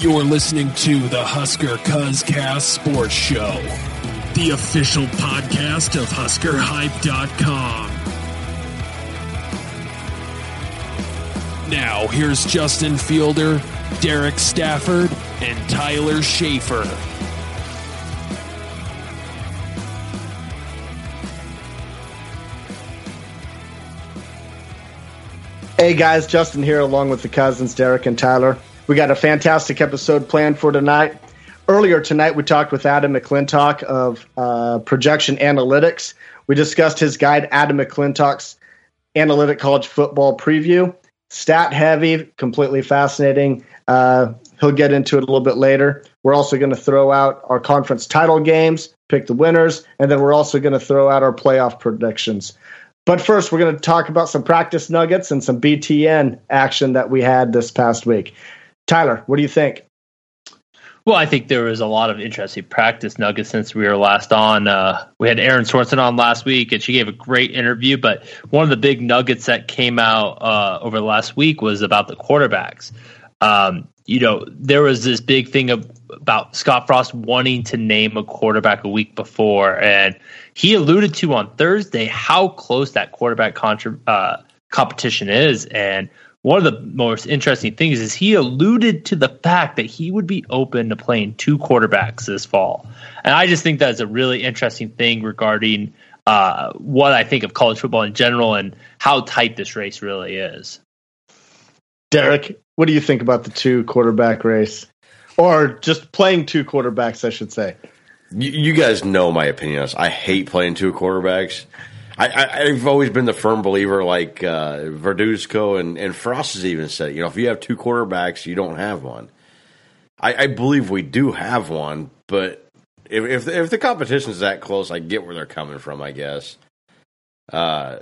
You're listening to the Husker Cuzcast Sports Show, the official podcast of HuskerHype.com. Now, here's Justin Fielder, Derek Stafford, and Tyler Schaefer. Hey guys, Justin here along with the cousins, Derek and Tyler. We got a fantastic episode planned for tonight. Earlier tonight, we talked with Adam McClintock of uh, Projection Analytics. We discussed his guide, Adam McClintock's Analytic College Football Preview. Stat heavy, completely fascinating. Uh, he'll get into it a little bit later. We're also going to throw out our conference title games, pick the winners, and then we're also going to throw out our playoff predictions. But first, we're going to talk about some practice nuggets and some BTN action that we had this past week. Tyler, what do you think? Well, I think there was a lot of interesting practice nuggets since we were last on. Uh, we had Erin Swanson on last week, and she gave a great interview. But one of the big nuggets that came out uh, over the last week was about the quarterbacks. Um, you know, there was this big thing about Scott Frost wanting to name a quarterback a week before, and he alluded to on Thursday how close that quarterback contra- uh, competition is. And one of the most interesting things is he alluded to the fact that he would be open to playing two quarterbacks this fall. And I just think that's a really interesting thing regarding uh, what I think of college football in general and how tight this race really is. Derek, what do you think about the two quarterback race? Or just playing two quarterbacks, I should say. You, guys know my opinions. I hate playing two quarterbacks. I, have always been the firm believer, like uh, Verduzco and, and Frost has even said, you know, if you have two quarterbacks, you don't have one. I, I believe we do have one, but if if the, if the competition is that close, I get where they're coming from. I guess. Uh,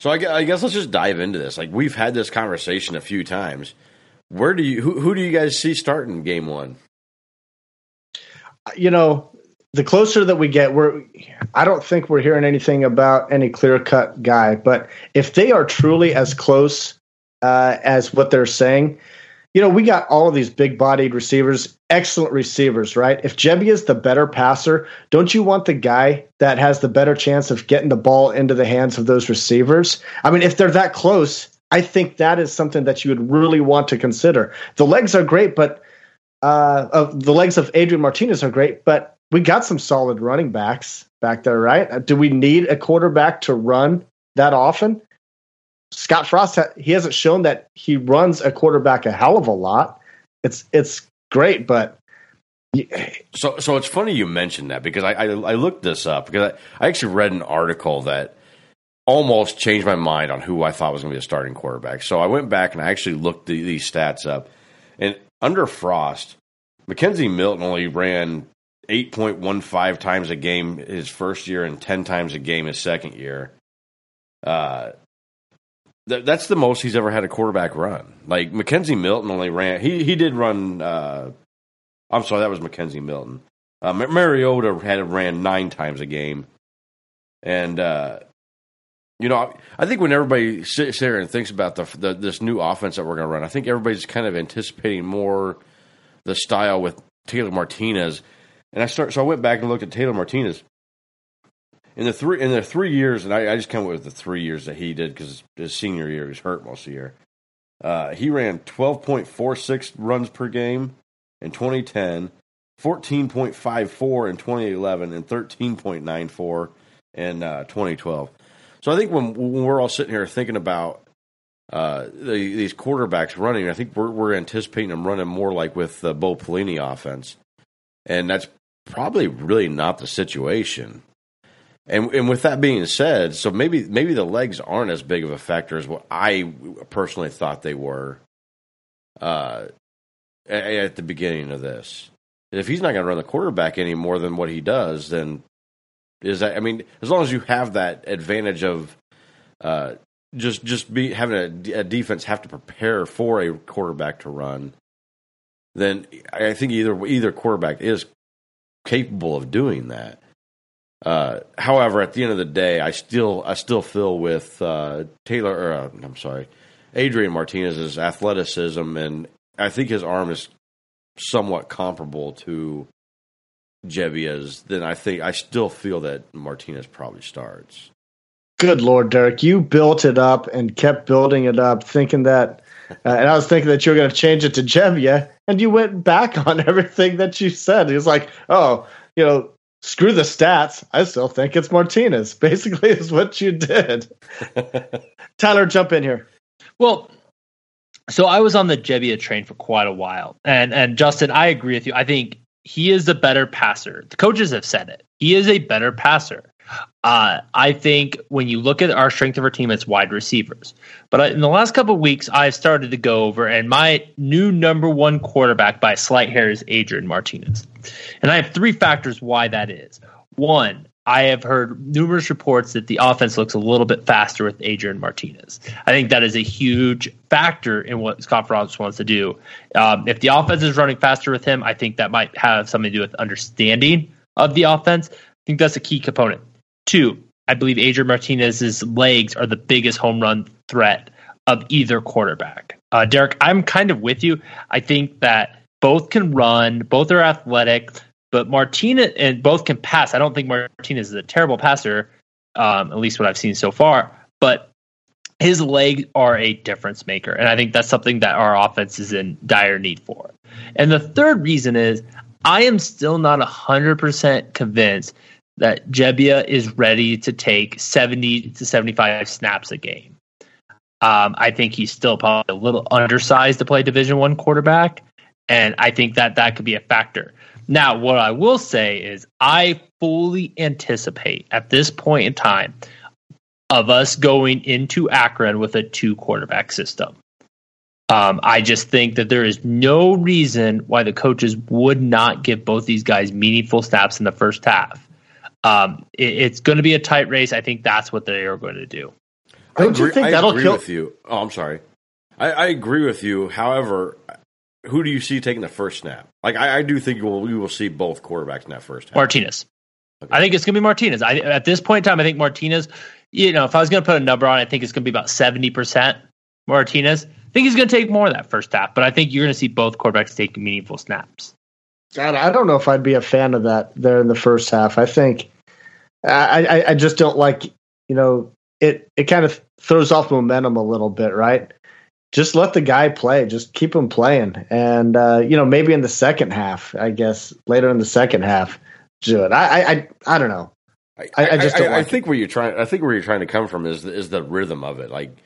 so I, I guess let's just dive into this. Like we've had this conversation a few times. Where do you who, who do you guys see starting game one? You know, the closer that we get, we're I don't think we're hearing anything about any clear cut guy. But if they are truly as close uh, as what they're saying, you know, we got all of these big bodied receivers, excellent receivers, right? If Jebby is the better passer, don't you want the guy that has the better chance of getting the ball into the hands of those receivers? I mean, if they're that close, I think that is something that you would really want to consider. The legs are great, but uh, of the legs of Adrian Martinez are great, but we got some solid running backs back there, right? Uh, do we need a quarterback to run that often? Scott Frost, he hasn't shown that he runs a quarterback a hell of a lot. It's it's great, but so so it's funny you mentioned that because I I, I looked this up because I, I actually read an article that almost changed my mind on who I thought was going to be a starting quarterback. So I went back and I actually looked the, these stats up, and under Frost, McKenzie Milton only ran 8.15 times a game his first year and 10 times a game his second year. Uh, th- that's the most he's ever had a quarterback run. Like McKenzie Milton only ran, he, he did run, uh, I'm sorry, that was McKenzie Milton. Uh, Mariota had ran nine times a game. And, uh, you know, I think when everybody sits there and thinks about the, the this new offense that we're going to run, I think everybody's kind of anticipating more the style with Taylor Martinez and I start, so I went back and looked at Taylor Martinez in the three in the three years, and I, I just come with the three years that he did because his senior year he was hurt most of the year. Uh, he ran twelve point four six runs per game in 2010, fourteen point five four in 2011, and thirteen point nine four in uh, 2012. So I think when when we're all sitting here thinking about uh, the, these quarterbacks running, I think we're we're anticipating them running more like with the Bo Pelini offense, and that's probably really not the situation. And and with that being said, so maybe maybe the legs aren't as big of a factor as what I personally thought they were uh, at the beginning of this. If he's not going to run the quarterback any more than what he does, then is that? I mean, as long as you have that advantage of uh, just just be having a, a defense have to prepare for a quarterback to run, then I think either either quarterback is capable of doing that. Uh, however, at the end of the day, I still I still feel with uh, Taylor. Or, uh, I'm sorry, Adrian Martinez's athleticism, and I think his arm is somewhat comparable to Gebbia's, then I think I still feel that Martinez probably starts. Good Lord, Derek, you built it up and kept building it up, thinking that, uh, and I was thinking that you were going to change it to Gebbia, and you went back on everything that you said. He was like, oh, you know, screw the stats. I still think it's Martinez. Basically, is what you did. Tyler, jump in here. Well, so I was on the Gebbia train for quite a while, and and Justin, I agree with you. I think he is a better passer. The coaches have said it. He is a better passer. Uh, I think when you look at our strength of our team, it's wide receivers. But in the last couple of weeks, I've started to go over, and my new number one quarterback by slight hair is Adrian Martinez. And I have three factors why that is. One, I have heard numerous reports that the offense looks a little bit faster with Adrian Martinez. I think that is a huge factor in what Scott Frost wants to do. Um, if the offense is running faster with him, I think that might have something to do with understanding of the offense. I think that's a key component. Two, I believe Adrian Martinez's legs are the biggest home run threat of either quarterback. Uh, Derek, I'm kind of with you. I think that both can run, both are athletic, but Martinez and both can pass. I don't think Martinez is a terrible passer, um, at least what I've seen so far. But his legs are a difference maker, and I think that's something that our offense is in dire need for. And the third reason is I am still not hundred percent convinced that Gebbia is ready to take 70 to 75 snaps a game. Um, I think he's still probably a little undersized to play Division One quarterback, and I think that that could be a factor. Now, what I will say is, I fully anticipate at this point in time of us going into Akron with a two quarterback system. Um, I just think that there is no reason why the coaches would not give both these guys meaningful snaps in the first half. Um, it, it's going to be a tight race. I think that's what they are going to do. Don't agree, you think that'll agree kill- with you? Oh, I'm sorry. I, I, agree with you. However, who do you see taking the first snap? Like I, I do think we'll, we will see both quarterbacks in that first half. Martinez. Okay. I think it's going to be Martinez. I, at this point in time, I think Martinez. You know, if I was going to put a number on, it, I think it's going to be about seventy percent Martinez. I think he's going to take more of that first half, but I think you're going to see both quarterbacks take meaningful snaps. God, I don't know if I'd be a fan of that there in the first half. I think I, I, I just don't like, you know, it, it kind of throws off momentum a little bit, right? Just let the guy play. Just keep him playing. And, uh, you know, maybe in the second half, I guess, later in the second half, do it. I, I, I don't know. I, I, just I, like I think it. where you're trying. I think where you're trying to come from is is the rhythm of it. Like,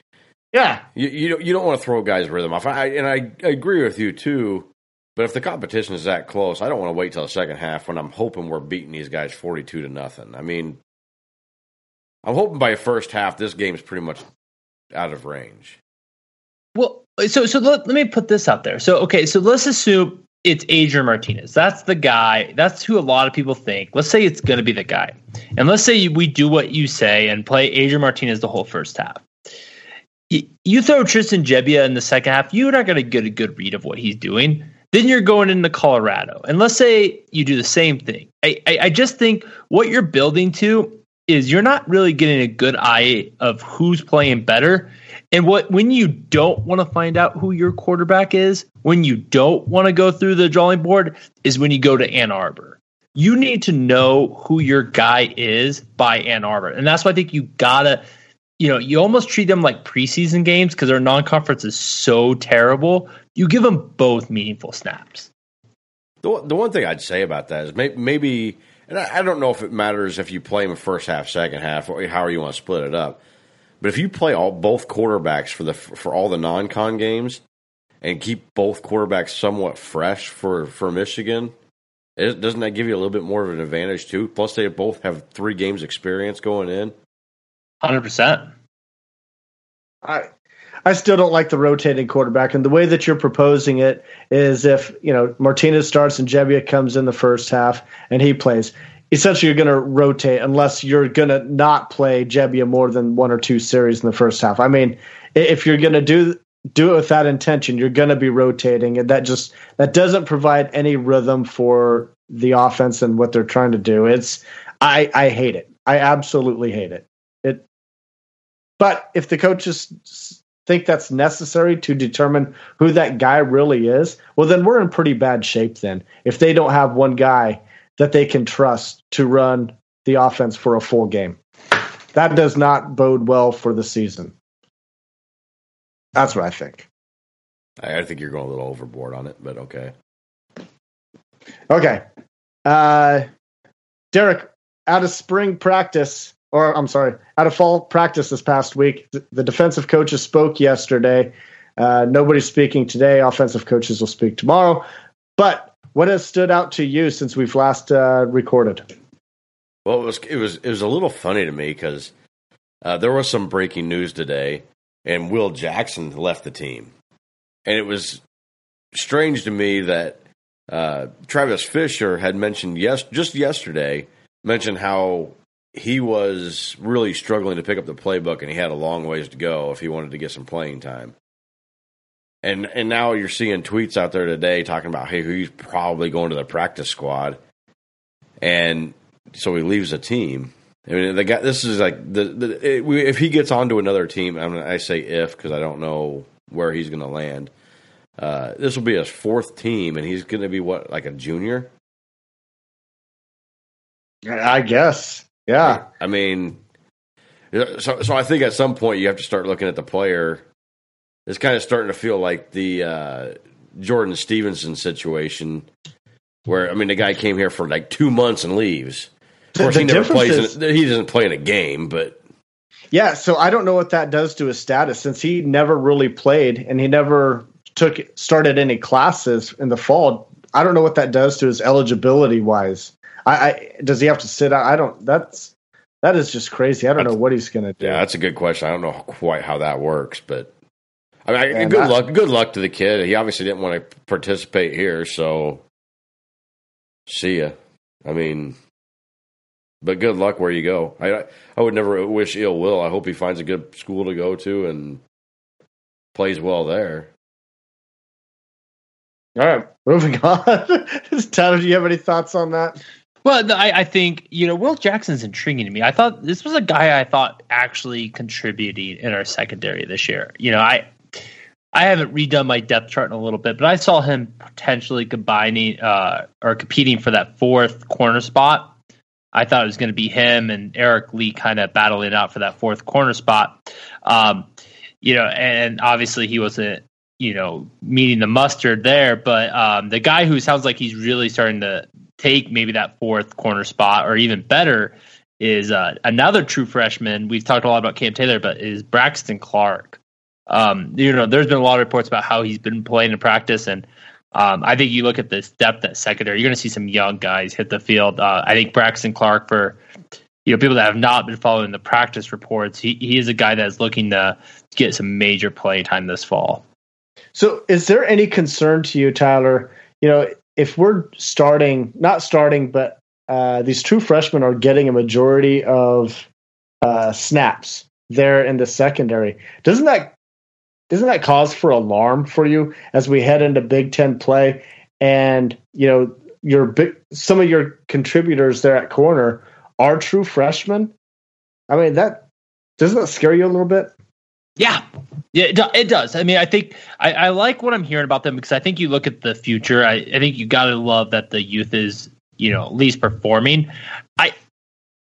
yeah, you you don't, you don't want to throw a guy's rhythm off. I, and I, I agree with you too. But if the competition is that close, I don't want to wait till the second half when I'm hoping we're beating these guys 42 to nothing. I mean, I'm hoping by first half this game is pretty much out of range. Well, so so let, let me put this out there. So okay, so let's assume it's Adrian Martinez. That's the guy. That's who a lot of people think. Let's say it's going to be the guy, and let's say we do what you say and play Adrian Martinez the whole first half. You, throw Tristan Gebbia in the second half, you're not going to get a good read of what he's doing. Then you're going into Colorado, and let's say you do the same thing. I, I, I just think what you're building to is you're not really getting a good eye of who's playing better. And what when you don't want to find out who your quarterback is, when you don't want to go through the drawing board, is when you go to Ann Arbor. You need to know who your guy is by Ann Arbor. And that's why I think you gotta, you know, you almost treat them like preseason games because their non-conference is so terrible. You give them both meaningful snaps. The, the one thing I'd say about that is maybe, maybe and I, I, don't know if it matters if you play them first half, second half, or however you want to split it up. But if you play all both quarterbacks for the for all the non-con games and keep both quarterbacks somewhat fresh for for Michigan, it, doesn't that give you a little bit more of an advantage too? Plus, they both have three games experience going in. Hundred percent. I I still don't like the rotating quarterback, and the way that you're proposing it is if you know Martinez starts and Gebbia comes in the first half and he plays. Essentially, you're going to rotate unless you're going to not play Gebbia more than one or two series in the first half. I mean, if you're going to do do it with that intention, you're going to be rotating, and that just that doesn't provide any rhythm for the offense and what they're trying to do. It's I I hate it. I absolutely hate it. It. But if the coaches think that's necessary to determine who that guy really is, well, then we're in pretty bad shape then. If they don't have one guy that they can trust to run the offense for a full game, that does not bode well for the season. That's what I think. I think you're going a little overboard on it, but okay. Okay. Uh, Derek, out of spring practice, or I'm sorry, out of fall practice this past week, the defensive coaches spoke yesterday. Uh, nobody's speaking today. Offensive coaches will speak tomorrow. But what has stood out to you since we've last uh, recorded? Well, it was it was it was a little funny to me because uh, there was some breaking news today, and Will Jackson left the team, and it was strange to me that uh, Travis Fisher had mentioned yes just yesterday mentioned how he was really struggling to pick up the playbook and he had a long ways to go if he wanted to get some playing time. And and now you're seeing tweets out there today talking about hey he's probably going to the practice squad, and so he leaves the team. I mean, the guy. This is like the, the it, if he gets onto another team. I mean, I say if because I don't know where he's going to land. Uh, this will be his fourth team, and he's going to be what like a junior. I guess. Yeah. I mean, so so I think at some point you have to start looking at the player. It's kind of starting to feel like the uh, Jordan Stevenson situation, where I mean the guy came here for like two months and leaves. Of course, The he never plays. difference In, he doesn't play in a game, but Yeah, so I don't know what that does to his status since he never really played and he never took started any classes in the fall. I don't know what that does to his eligibility wise. I, I does he have to sit out? I don't. That's that is just crazy. I don't know what he's gonna do. yeah, that's a good question. I don't know quite how that works, but I mean, I, good luck. Good luck to the kid. He obviously didn't want to participate here, so see ya. I mean, but good luck where you go. I I would never wish ill will. I hope he finds a good school to go to and plays well there. All right, moving on. Tyler, do you have any thoughts on that? Well, I, I think you know Will Jackson's intriguing to me. I thought this was a guy I thought actually contributed in our secondary this year. You know, I I haven't redone my depth chart in a little bit, but I saw him potentially combining uh, or competing for that fourth corner spot. I thought it was going to be him and Eric Lee kind of battling out for that fourth corner spot. Um, you know, and obviously he wasn't you know meeting the mustard there, but um, the guy who sounds like he's really starting to take maybe that fourth corner spot, or even better, is uh, another true freshman. We've talked a lot about Cam Taylor, but is Braxton Clark. Um, you know, there's been a lot of reports about how he's been playing in practice, and um, I think you look at this depth at secondary, you're going to see some young guys hit the field. Uh, I think Braxton Clark, for you know people that have not been following the practice reports, he, he is a guy that's looking to get some major playing time this fall. So, is there any concern to you, Tyler? You know, if we're starting, not starting, but uh, these true freshmen are getting a majority of uh, snaps there in the secondary. Doesn't that doesn't that cause for alarm for you as we head into Big Ten play? And you know, your big, some of your contributors there at corner are true freshmen. I mean, that doesn't that scare you a little bit? Yeah, yeah, it, do- it does. I mean, I think I, I like what I'm hearing about them because I think you look at the future. I, I think you got to love that the youth is, you know, at least performing. I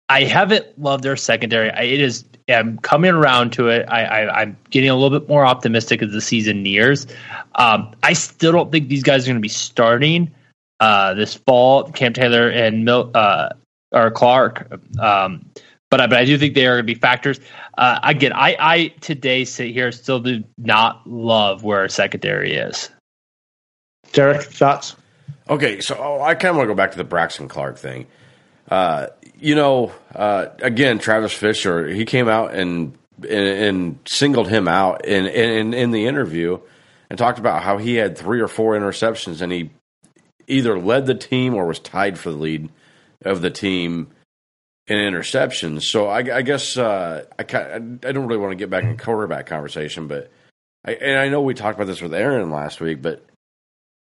I haven't loved their secondary. I, it is. I'm coming around to it. I, I'm getting a little bit more optimistic as the season nears. Um, I still don't think these guys are going to be starting uh, this fall. Cam Taylor and Mil, uh, or Clark. Um, but I, but I do think they are going to be factors. Uh, again, I, I today sit here still do not love where our secondary is. Derek, thoughts? Okay, so oh, I kind of want to go back to the Braxton Clark thing. Uh, you know, uh, again, Travis Fisher, he came out and and, and singled him out in, in in the interview and talked about how he had three or four interceptions and he either led the team or was tied for the lead of the team in interceptions. So I, I guess uh, I I don't really want to get back in quarterback conversation, but I, and I know we talked about this with Erin last week, but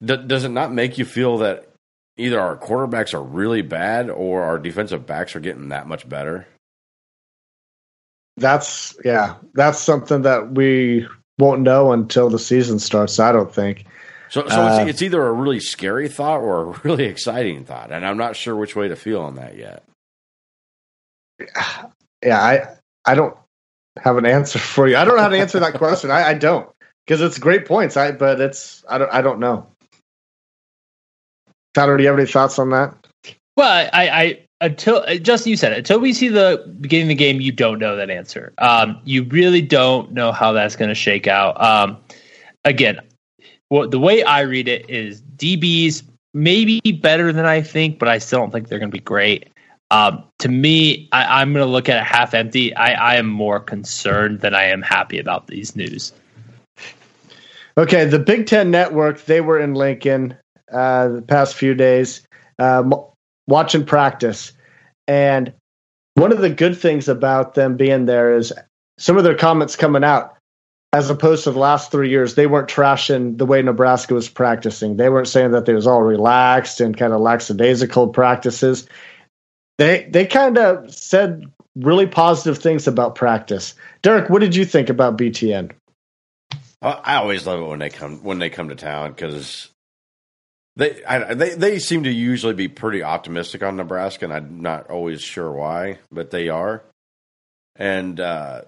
D- does it not make you feel that either our quarterbacks are really bad or our defensive backs are getting that much better? That's yeah, that's something that we won't know until the season starts. I don't think. So, so uh, it's, it's, either a really scary thought or a really exciting thought, and I'm not sure which way to feel on that yet. Yeah, I I don't have an answer for you. I don't know how to answer that question. I, I don't because it's great points. I but it's I don't I don't know. Tyler, do you have any thoughts on that? Well, I, I until Justin, you said it. Until we see the beginning of the game, you don't know that answer. Um, you really don't know how that's going to shake out. Um, again, well, the way I read it is DBs maybe better than I think, but I still don't think they're going to be great. Um, to me, I, am going to look at it half empty. I, I am more concerned than I am happy about these news. Okay, the Big Ten Network, they were in Lincoln uh, the past few days um, watching practice. And one of the good things about them being there is some of their comments coming out, as opposed to the last three years, they weren't trashing the way Nebraska was practicing. They weren't saying that they was all relaxed and kind of lackadaisical practices. They they kind of said really positive things about practice. Derek, what did you think about BTN? I always love it when they come when they come to town because they I, they they seem to usually be pretty optimistic on Nebraska, and I'm not always sure why, but they are. And uh,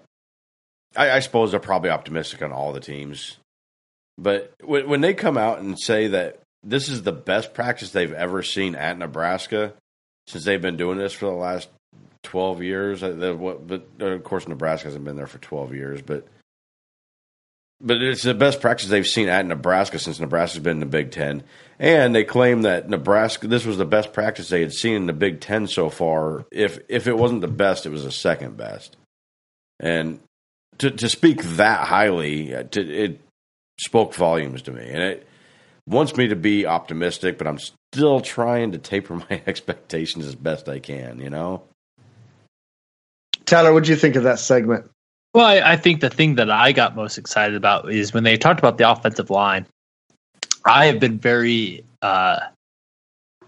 I, I suppose they're probably optimistic on all the teams. But when, when they come out and say that this is the best practice they've ever seen at Nebraska since they've been doing this for the last 12 years, uh, but of course Nebraska hasn't been there for 12 years, but but it's the best practice they've seen at Nebraska since Nebraska's been in the Big Ten. And they claim that Nebraska this was the best practice they had seen in the Big Ten so far. If if it wasn't the best, it was the second best. And to to speak that highly, uh, to, it spoke volumes to me, and it wants me to be optimistic. But I'm still trying to taper my expectations as best I can. You know. Tyler, what do you think of that segment? Well, I, I, think the thing that I got most excited about is when they talked about the offensive line. I have been very uh,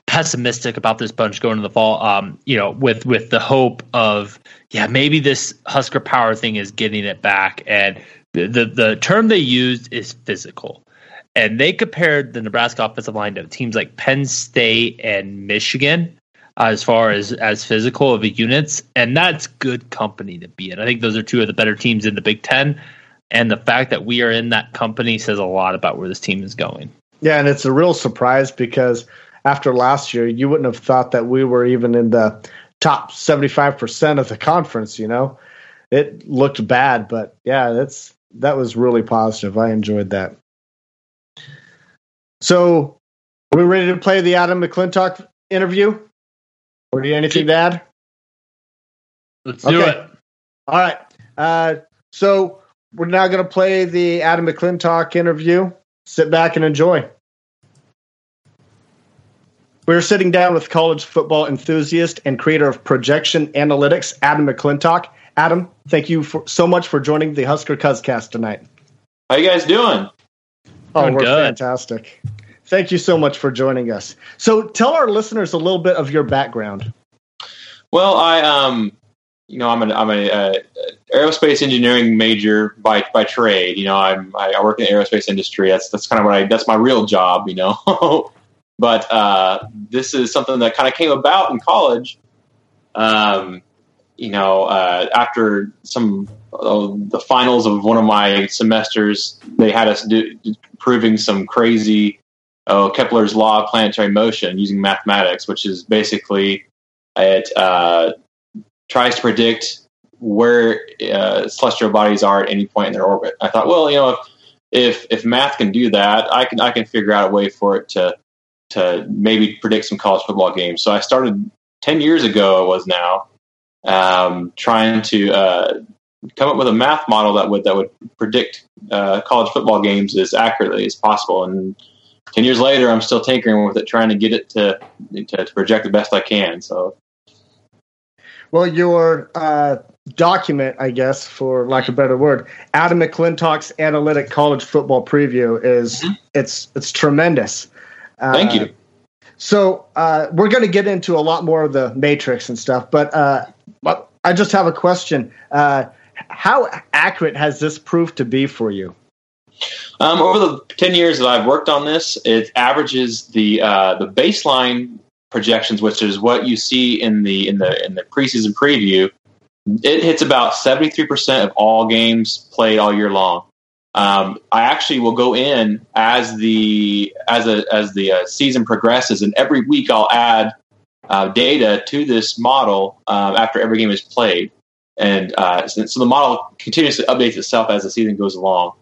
pessimistic about this bunch going to the fall. Um, you know, with with the hope of yeah, maybe this Husker power thing is getting it back. And the the, the term they used is physical. And they compared the Nebraska offensive line to teams like Penn State and Michigan uh, as far as as physical of the units, and that's good company to be in. I think those are two of the better teams in the Big Ten, and the fact that we are in that company says a lot about where this team is going. Yeah, and it's a real surprise because after last year, you wouldn't have thought that we were even in the top seventy five percent of the conference. You know, it looked bad, but yeah, that's that was really positive. I enjoyed that. So, are we ready to play the Adam McClintock interview? Or do you anything to add? Let's do it. All right. Uh, so we're now going to play the Adam McClintock interview. Sit back and enjoy. We're sitting down with college football enthusiast and creator of Projection Analytics, Adam McClintock. Adam, thank you for, so much for joining the Husker Cuzcast tonight. How you guys doing? Oh, we're good. fantastic. Thank you so much for joining us. So, tell our listeners a little bit of your background. Well, I um, you know, I'm an I'm a, uh, aerospace engineering major by by trade. You know, I'm I work in the aerospace industry. That's that's kind of what I that's my real job. You know, but uh, this is something that kind of came about in college. Um, you know, uh, after some uh, the finals of one of my semesters, they had us do, proving some crazy oh, Kepler's law of planetary motion using mathematics, which is basically it uh, tries to predict where uh, celestial bodies are at any point in their orbit. I thought, well, you know, if, if if math can do that, I can I can figure out a way for it to to maybe predict some college football games. So I started ten years ago. It was now um, trying to uh, come up with a math model that would that would predict uh, college football games as accurately as possible. And ten years later, I'm still tinkering with it, trying to get it to to, to project the best I can. So, well, your uh, document, I guess, for lack of a better word, Adam McClintock's analytic college football preview is mm-hmm. it's it's tremendous. Uh, Thank you. So uh, we're going to get into a lot more of the matrix and stuff, but uh, I just have a question. Uh, how accurate has this proved to be for you? Um, over the ten years that I've worked on this, it averages the uh, the baseline projections, which is what you see in the in the in the preseason preview. It hits about seventy three percent of all games played all year long. Um, I actually will go in as the as a as the uh, season progresses, and every week I'll add uh, data to this model um, after every game is played, and uh, so, the model continuously updates itself as the season goes along.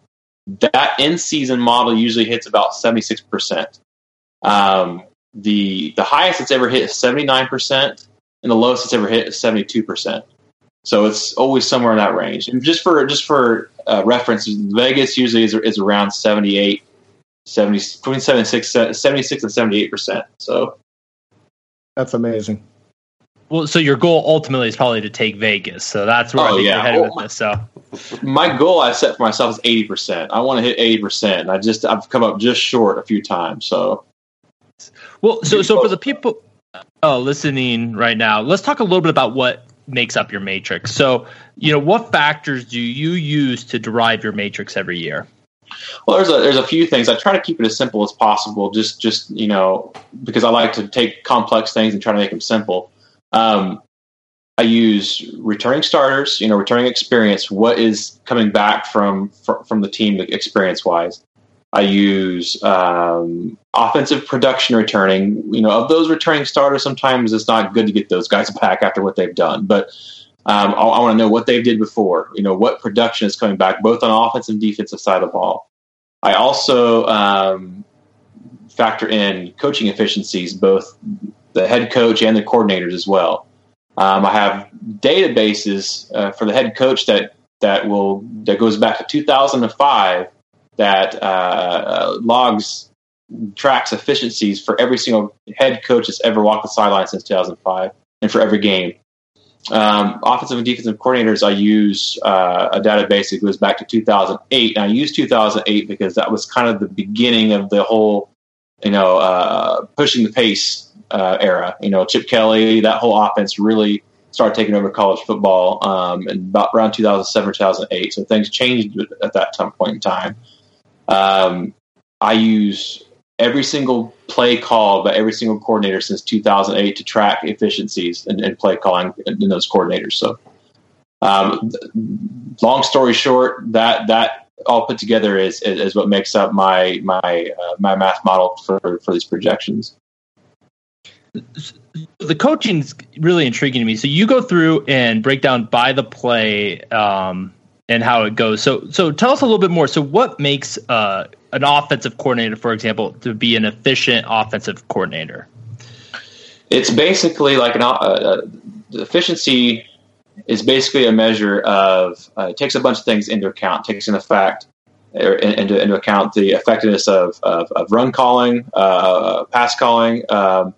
That in season model usually hits about seventy six percent. Um, the the highest it's ever hit is seventy nine percent, and the lowest it's ever hit is seventy two percent. So it's always somewhere in that range. And just for just for uh, reference, Vegas usually is, is around 78, 70, between 76, 76 and 78 percent. So that's amazing. Well, so your goal ultimately is probably to take Vegas. So that's where oh, I think yeah. you're headed with this. So my goal I set for myself is 80 percent. I want to hit 80 percent, and I just I've come up just short a few times. So well, so so for the people uh, listening right now, let's talk a little bit about what makes up your matrix. So, you know, what factors do you use to derive your matrix every year? Well, there's a there's a few things. I try to keep it as simple as possible. Just just you know, because I like to take complex things and try to make them simple. Um, I use returning starters, you know, returning experience. What is coming back from from the team experience wise? I use um, offensive production returning. You know, of those returning starters, sometimes it's not good to get those guys back after what they've done, but um, I, I want to know what they did before. You know, what production is coming back, both on offensive and defensive side of the ball. I also um, factor in coaching efficiencies, both the head coach and the coordinators as well. Um, I have databases uh, for the head coach that that will that goes back to 2005 that uh, logs tracks efficiencies for every single head coach that's ever walked the sideline since 2005 and for every game. Um, offensive and defensive coordinators, I use uh, a database that goes back to 2008. And I use 2008 because that was kind of the beginning of the whole, you know, uh, pushing the pace uh, era. You know, Chip Kelly, that whole offense really started taking over college football um, in about around 2007 or 2008. So things changed at that time, point in time. Um, I use every single play call by every single coordinator since 2008 to track efficiencies and, play calling in those coordinators. So, um, long story short, that that all put together is, is, is what makes up my my uh, my math model for for these projections. The coaching's really intriguing to me. So you go through and break down by the play um, and how it goes. So, so tell us a little bit more. So, what makes uh, an offensive coordinator, for example, to be an efficient offensive coordinator? It's basically like an uh, uh efficiency is basically a measure of uh, it takes a bunch of things into account. takes into fact into, into account the effectiveness of, of, of run calling, uh, pass calling, um,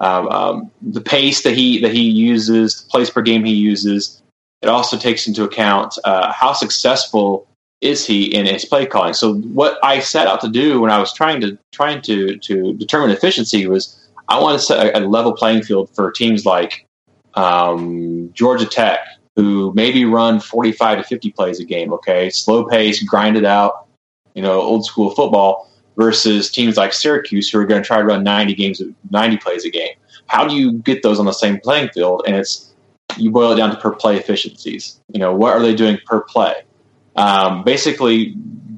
um, um, the pace that he that he uses, the plays per game he uses, it also takes into account uh, how successful is he in his play calling. So what I set out to do when I was trying to trying to to determine efficiency was I want to set a, a level playing field for teams like um, Georgia Tech, who maybe run 45 to 50 plays a game. Okay, slow pace, grind it out, you know, old school football. Versus teams like Syracuse, who are going to try to run 90 games, 90 plays a game. How do you get those on the same playing field? And it's you boil it down to per play efficiencies. You know, what are they doing per play? Um, basically,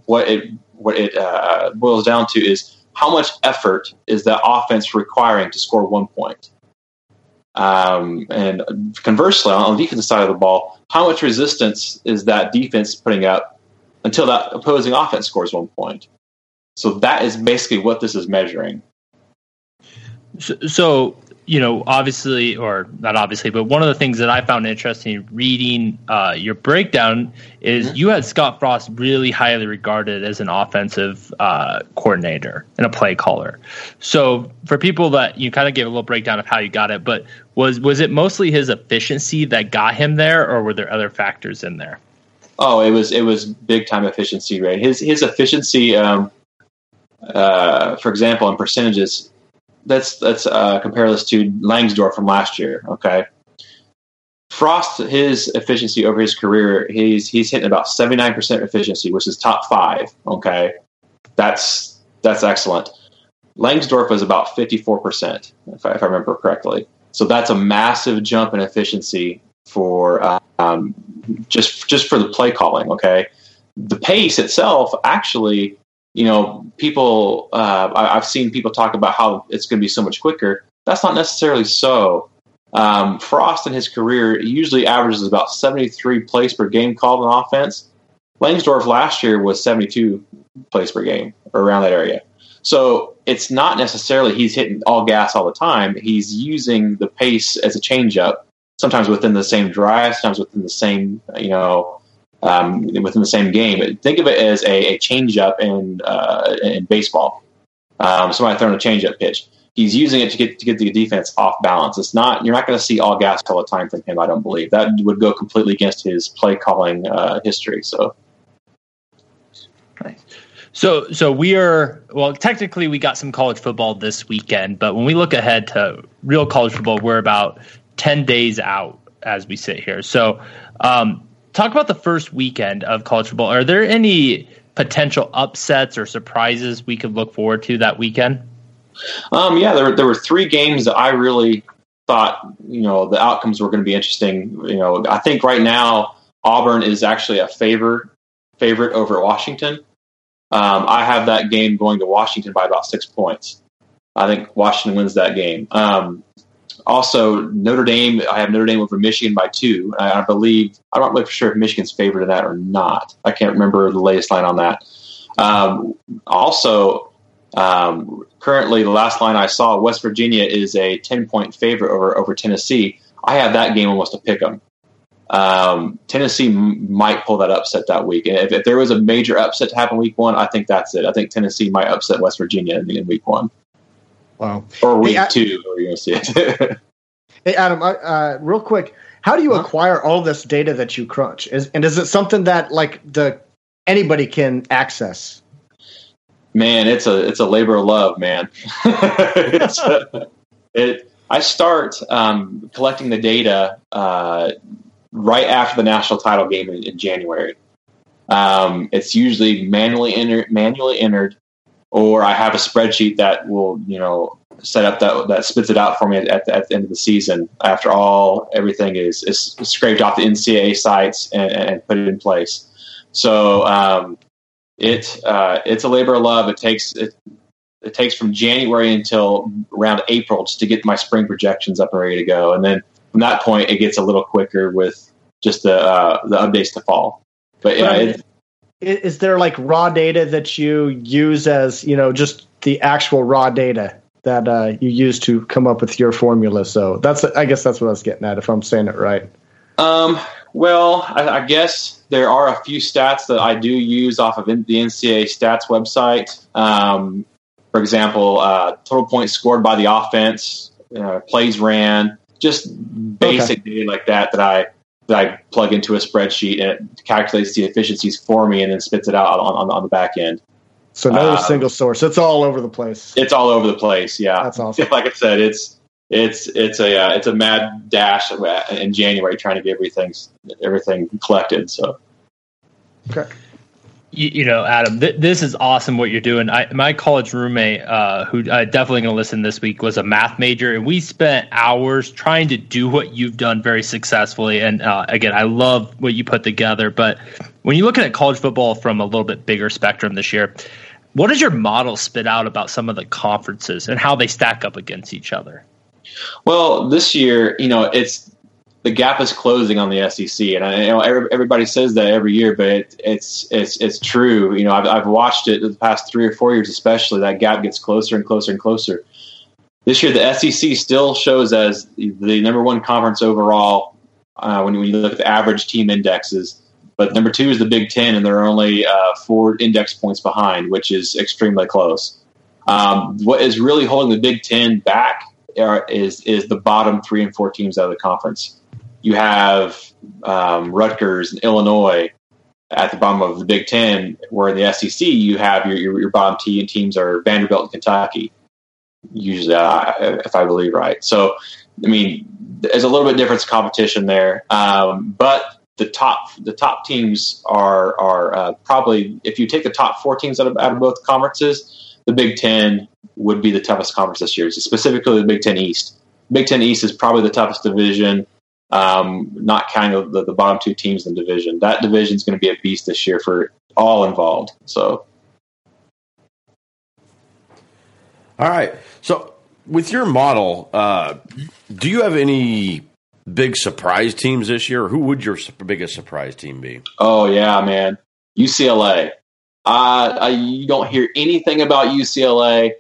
what it what it uh, boils down to is how much effort is that offense requiring to score one point. Um, and conversely, on the defensive side of the ball, how much resistance is that defense putting up until that opposing offense scores one point? So that is basically what this is measuring. So, so you know, obviously, or not obviously, but one of the things that I found interesting reading uh, your breakdown is mm-hmm. you had Scott Frost really highly regarded as an offensive uh, coordinator and a play caller. So, for people that you kind of gave a little breakdown of how you got it, but was was it mostly his efficiency that got him there, or were there other factors in there? Oh, it was it was big time efficiency right? His his efficiency, um, uh, for example, in percentages, let's let's uh, compare this to Langsdorf from last year. Okay, Frost, his efficiency over his career, he's he's hitting about seventy nine percent efficiency, which is top five. Okay, that's that's excellent. Langsdorf was about fifty four percent, if I remember correctly. So that's a massive jump in efficiency for um, just just for the play calling. Okay, the pace itself actually, you know, people uh, I, have seen people talk about how it's going to be so much quicker. That's not necessarily so. Um, Frost in his career usually averages about 73 plays per game called on offense. Langsdorf last year was 72 plays per game, around that area. So it's not necessarily he's hitting all gas all the time. He's using the pace as a changeup, sometimes within the same drive, sometimes within the same, you know, um, within the same game. Think of it as a, a changeup in uh, in baseball. Um, somebody throwing a changeup pitch. He's using it to get to get the defense off balance. It's not you're not going to see all gas all the time from him. I don't believe that would go completely against his play calling uh, history. So. Nice. So, so we are well. Technically, we got some college football this weekend, but when we look ahead to real college football, we're about ten days out as we sit here. So, um, talk about the first weekend of college football. Are there any potential upsets or surprises we could look forward to that weekend? Um, yeah, there there were three games that I really thought you know the outcomes were going to be interesting. You know, I think right now Auburn is actually a favor favorite over Washington. Um, I have that game going to Washington by about six points. I think Washington wins that game. Um, also, Notre Dame, I have Notre Dame over Michigan by two. I, I believe, I'm not really sure if Michigan's favored in that or not. I can't remember the latest line on that. Um, also, um, currently, the last line I saw, West Virginia is a 10 point favorite over, over Tennessee. I have that game almost to pick 'em. Um, Tennessee m- might pull that upset that week. And if, if, there was a major upset to happen week one, I think that's it. I think Tennessee might upset West Virginia in, in week one. Wow. Or week hey, two, or you see it. hey, Adam, uh, real quick, how do you huh? acquire all this data that you crunch? Is, and is it something that like the anybody can access? Man, it's a it's a labor of love, man. a, it. I start um, collecting the data uh, right after the national title game in, in January. Um, it's usually manually entered, manually entered, or I have a spreadsheet that will, you know, set up that that spits it out for me at, the, at the end of the season. After all, everything is, is scraped off the NCAA sites and, and put it in place. So um, it uh, it's a labor of love. It takes it, it takes from January until around April just to get my spring projections up and ready to go, and then from that point, it gets a little quicker with just the uh, the updates to fall. But yeah, it, is there like raw data that you use as you know just the actual raw data that uh, you use to come up with your formula? So that's I guess that's what I was getting at if I'm saying it right. Um, well, I, I guess there are a few stats that I do use off of the NCAA stats website. Um, for example, uh, total points scored by the offense, uh, plays ran, just basic okay. data like that that I that I plug into a spreadsheet and it calculates the efficiencies for me and then spits it out on, on, on the back end. So no um, single source. It's all over the place. It's all over the place. Yeah, that's awesome. Like I said, it's it's it's a uh, it's a mad dash in January trying to get everything everything collected. So okay you, you, know, Adam, th- this is awesome what you're doing. I, my college roommate, uh, who uh, definitely going to listen this week, was a math major, and we spent hours trying to do what you've done very successfully. And uh, again, I love what you put together. But when you're looking at college football from a little bit bigger spectrum this year, what does your model spit out about some of the conferences and how they stack up against each other? Well, this year, you know, it's the gap is closing on the SEC, and I you know everybody says that every year, but it, it's it's it's true. You know, I've, I've watched it the past three or four years, especially that gap gets closer and closer and closer. This year, the SEC still shows as the number one conference overall uh, when, when you look at the average team indexes. But number two is the Big Ten, and they're only uh, four index points behind, which is extremely close. Um, what is really holding the Big Ten back are, is is the bottom three and four teams out of the conference you have um, Rutgers and Illinois at the bottom of the Big Ten, where in the SEC you have your your, your bottom teams are Vanderbilt and Kentucky, usually uh, if I believe right. So I mean, there's a little bit different competition there, um, but the top the top teams are are uh, probably if you take the top four teams out of, out of both conferences, the Big Ten would be the toughest conference this year. Specifically, the Big Ten East. Big Ten East is probably the toughest division, um, not counting the, the, bottom two teams in the division. That division is going to be a beast this year for all involved. So, all right. So, with your model, uh, do you have any big surprise teams this year? Who would your biggest surprise team be? Oh yeah, man, UCLA. Uh, I, you don't hear anything about UCLA.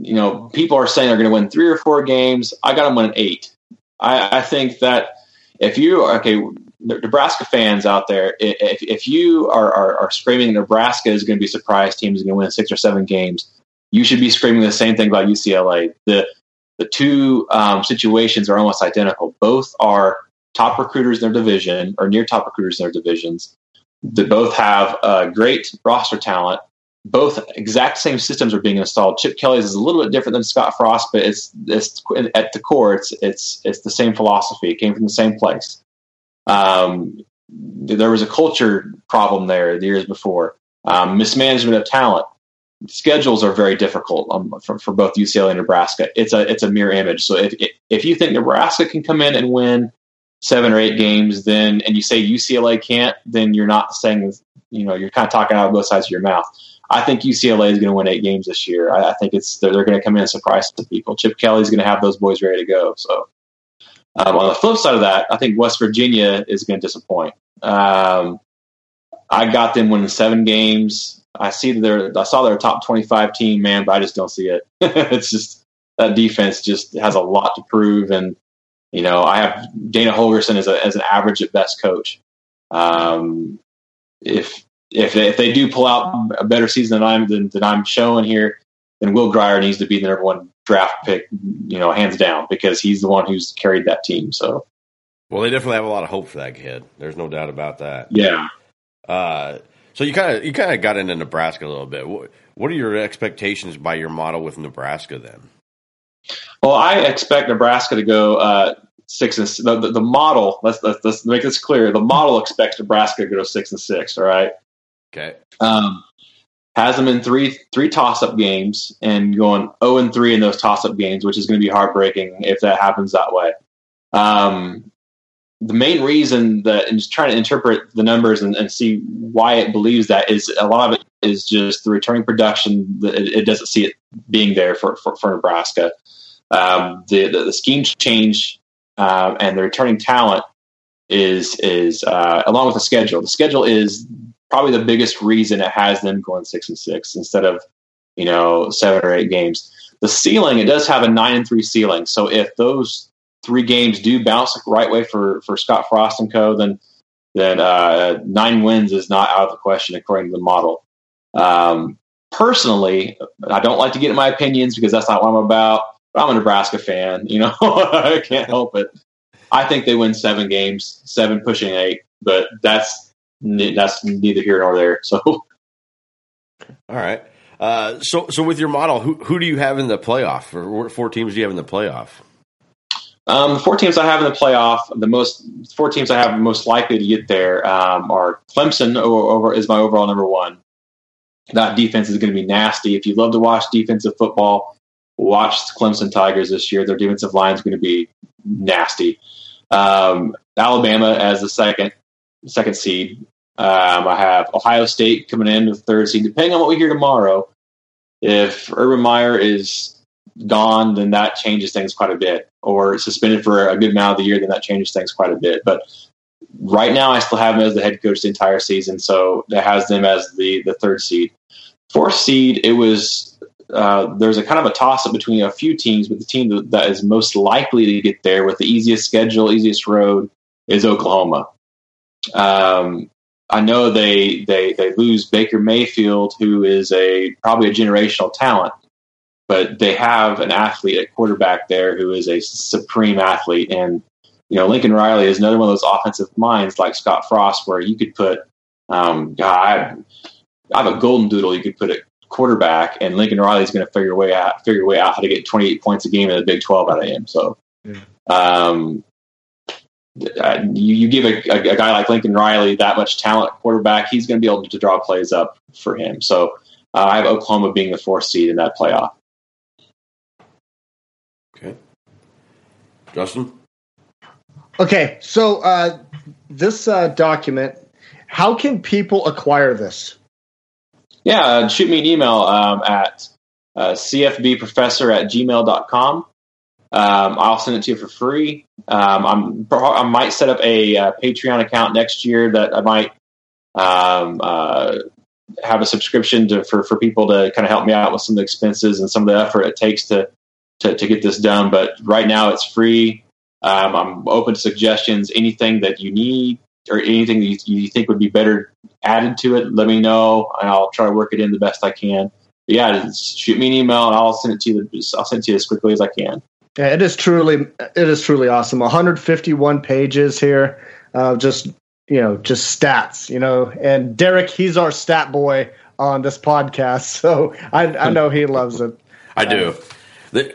You know, people are saying they're going to win three or four games. I got them winning eight. I, I think that if you okay, Nebraska fans out there, if, if you are, are, are screaming Nebraska is going to be a surprise team is going to win six or seven games, you should be screaming the same thing about UCLA. The the two um, situations are almost identical. Both are top recruiters in their division or near top recruiters in their divisions. They both have uh, great roster talent. Both exact same systems are being installed. Chip Kelly's is a little bit different than Scott Frost, but it's, it's at the core, it's it's it's the same philosophy. It came from the same place. Um, there was a culture problem there the years before. Um, mismanagement of talent schedules are very difficult um, for, for both UCLA and Nebraska. It's a it's a mirror image. So if if you think Nebraska can come in and win seven or eight games, then and you say UCLA can't, then you're not saying you know you're kind of talking out of both sides of your mouth. I think UCLA is going to win eight games this year. I, I think it's they're, they're, going to come in and surprise some people. Chip Kelly's going to have those boys ready to go. So um, on the flip side of that, I think West Virginia is going to disappoint. Um, I got them winning seven games. I see they're I saw their top 25 team, man, but I just don't see it. it's just that defense just has a lot to prove, and you know I have Dana Holgorsen as, a, as an average at best coach. Um, if if if they do pull out a better season than I'm than, than I'm showing here, then Will Grier needs to be the number one draft pick, you know, hands down, because he's the one who's carried that team. So, well, they definitely have a lot of hope for that kid. There's no doubt about that. Yeah. Uh, so you kind of you kind of got into Nebraska a little bit. What, what are your expectations by your model with Nebraska then? Well, I expect Nebraska to go uh, six and the, the, the model. Let's, let's, let's make this clear. The model expects Nebraska to go six and six. All right. Okay. Um, has them in three three toss up games and going zero and three in those toss up games, which is going to be heartbreaking if that happens that way. Um, the main reason that and just trying to interpret the numbers and, and, see why it believes that is a lot of it is just the returning production. It, it doesn't see it being there for for, for Nebraska. Um, the, the, the scheme change uh, and the returning talent is is uh, along with the schedule. The schedule is probably the biggest reason it has them going six and six instead of you know seven or eight games. The ceiling it does have a nine and three ceiling. So if those three games do bounce the right way for for Scott Frost and co, then then uh, nine wins is not out of the question according to the model. Um, personally, I don't like to get in my opinions because that's not what I'm about. But I'm a Nebraska fan, you know, I can't help it. I think they win seven games, seven pushing eight, but that's that's neither here nor there. So, all right. Uh, so, so with your model, who who do you have in the playoff? Or what four teams do you have in the playoff? Um, the four teams I have in the playoff, the most four teams I have most likely to get there um, are Clemson. Over, over, is my overall number one. That defense is going to be nasty. If you love to watch defensive football, watch Clemson Tigers this year. Their defensive line is going to be nasty. Um, Alabama as the second second seed. Um, I have Ohio State coming in with third seed. Depending on what we hear tomorrow, if Urban Meyer is gone, then that changes things quite a bit. Or suspended for a good amount of the year, then that changes things quite a bit. But right now, I still have him as the head coach the entire season, so that has them as the the third seed. Fourth seed, it was uh, there's a kind of a toss up between a few teams, but the team that is most likely to get there with the easiest schedule, easiest road is Oklahoma. Um, I know they they they lose Baker Mayfield, who is a probably a generational talent, but they have an athlete at quarterback there who is a supreme athlete. And, you know, Lincoln Riley is another one of those offensive minds like Scott Frost, where you could put, um, God, I have a golden doodle you could put at quarterback, and Lincoln Riley is going to figure way out, figure way out how to get 28 points a game in the Big 12 out of him. So um, uh, you, you give a, a, a, guy like Lincoln Riley that much talent quarterback, he's going to be able to draw plays up for him. So uh, I have Oklahoma being the fourth seed in that playoff. Okay. Justin? Okay, so uh, this uh, document, how can people acquire this? Yeah, uh, shoot me an email um, at uh, cfbprofessor at gmail.com. Um, I'll send it to you for free. Um, I might set up a, a, uh, Patreon account next year that I might um, uh, have a subscription to, for, for people to kind of help me out with some of the expenses and some of the effort it takes to, to, to get this done. But right now it's free. Um, I'm open to suggestions. Anything that you need or anything that you, you, think would be better added to it, let me know, and I'll try to work it in the best I can. But yeah, shoot me an email, and I'll send it to you. I'll send it to you as quickly as I can. Yeah, it is truly it is truly awesome. 151 pages here, uh, just you know, just stats. You know, and Derek, he's our stat boy on this podcast, so I, I know he loves it. I do.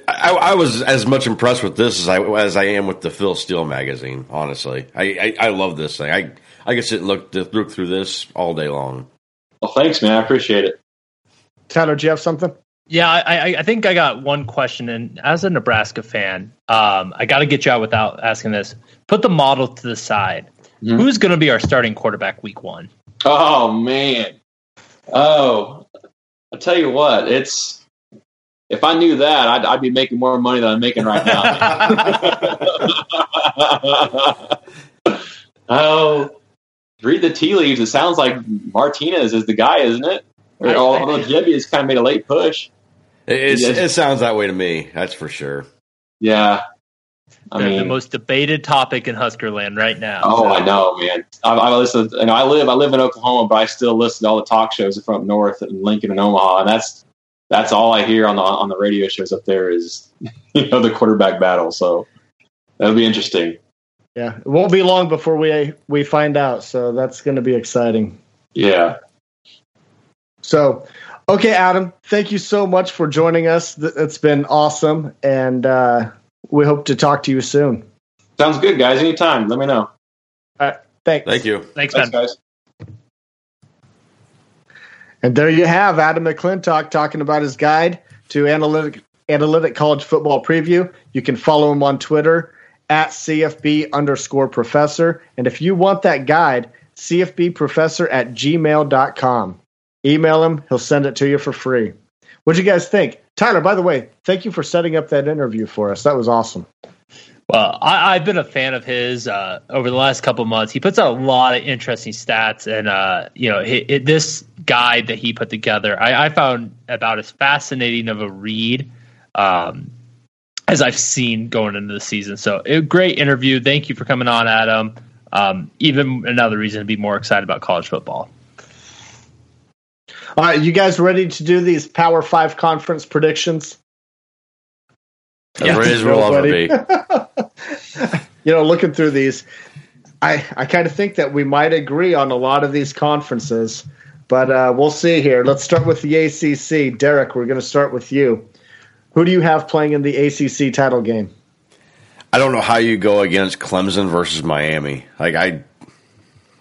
I, I, was as much impressed with this as I as I am with the Phil Steele magazine. Honestly, I, I, I love this thing. I I could sit and look look through this all day long. Well, thanks, man. I appreciate it. Tyler, do you have something? Yeah, I, I think I got one question, and as a Nebraska fan, um, I got to get you out without asking this. Put the model to the side. Mm-hmm. Who's going to be our starting quarterback week one? Oh man, oh, I tell you what, it's if I knew that, I'd, I'd be making more money than I'm making right now. oh, read the tea leaves. It sounds like Martinez is the guy, isn't it? Or, although Gebbia has kind of made a late push. It, it sounds that way to me. That's for sure. Yeah. I mean, the most debated topic in Huskerland right now. Oh, so. I know, man. I, I listen. You know, I live. I live in Oklahoma, but I still listen to all the talk shows from up north in Lincoln and Omaha, and that's that's all I hear on the on the radio shows up there is you know the quarterback battle. So that'll be interesting. Yeah, it won't be long before we we find out. So that's going to be exciting. Yeah. So, okay, Adam, thank you so much for joining us. It's been awesome, and uh, we hope to talk to you soon. Sounds good, guys. Anytime, let me know. All right, thanks. Thank you. Thanks, thanks guys. And there you have Adam McClintock talking about his guide to analytic analytic college football preview. You can follow him on Twitter at CFB underscore professor. And if you want that guide, CFB professor at gmail.com. Email him, he'll send it to you for free. What'd you guys think? Tyler, by the way, thank you for setting up that interview for us. That was awesome. Well, I, have been a fan of his uh, over the last couple months. He puts out a lot of interesting stats, and uh, you know, it, it, this guide that he put together, I, I, found about as fascinating of a read um, as I've seen going into the season. So, great interview. Thank you for coming on, Adam. Um, even another reason to be more excited about college football. All right, you guys ready to do these Power Five conference predictions? Yeah, as real ever be. you know, looking through these, I I kind of think that we might agree on a lot of these conferences, but uh, we'll see here. Let's start with the ACC. Derek, we're going to start with you. Who do you have playing in the ACC title game? I don't know how you go against Clemson versus Miami. Like I,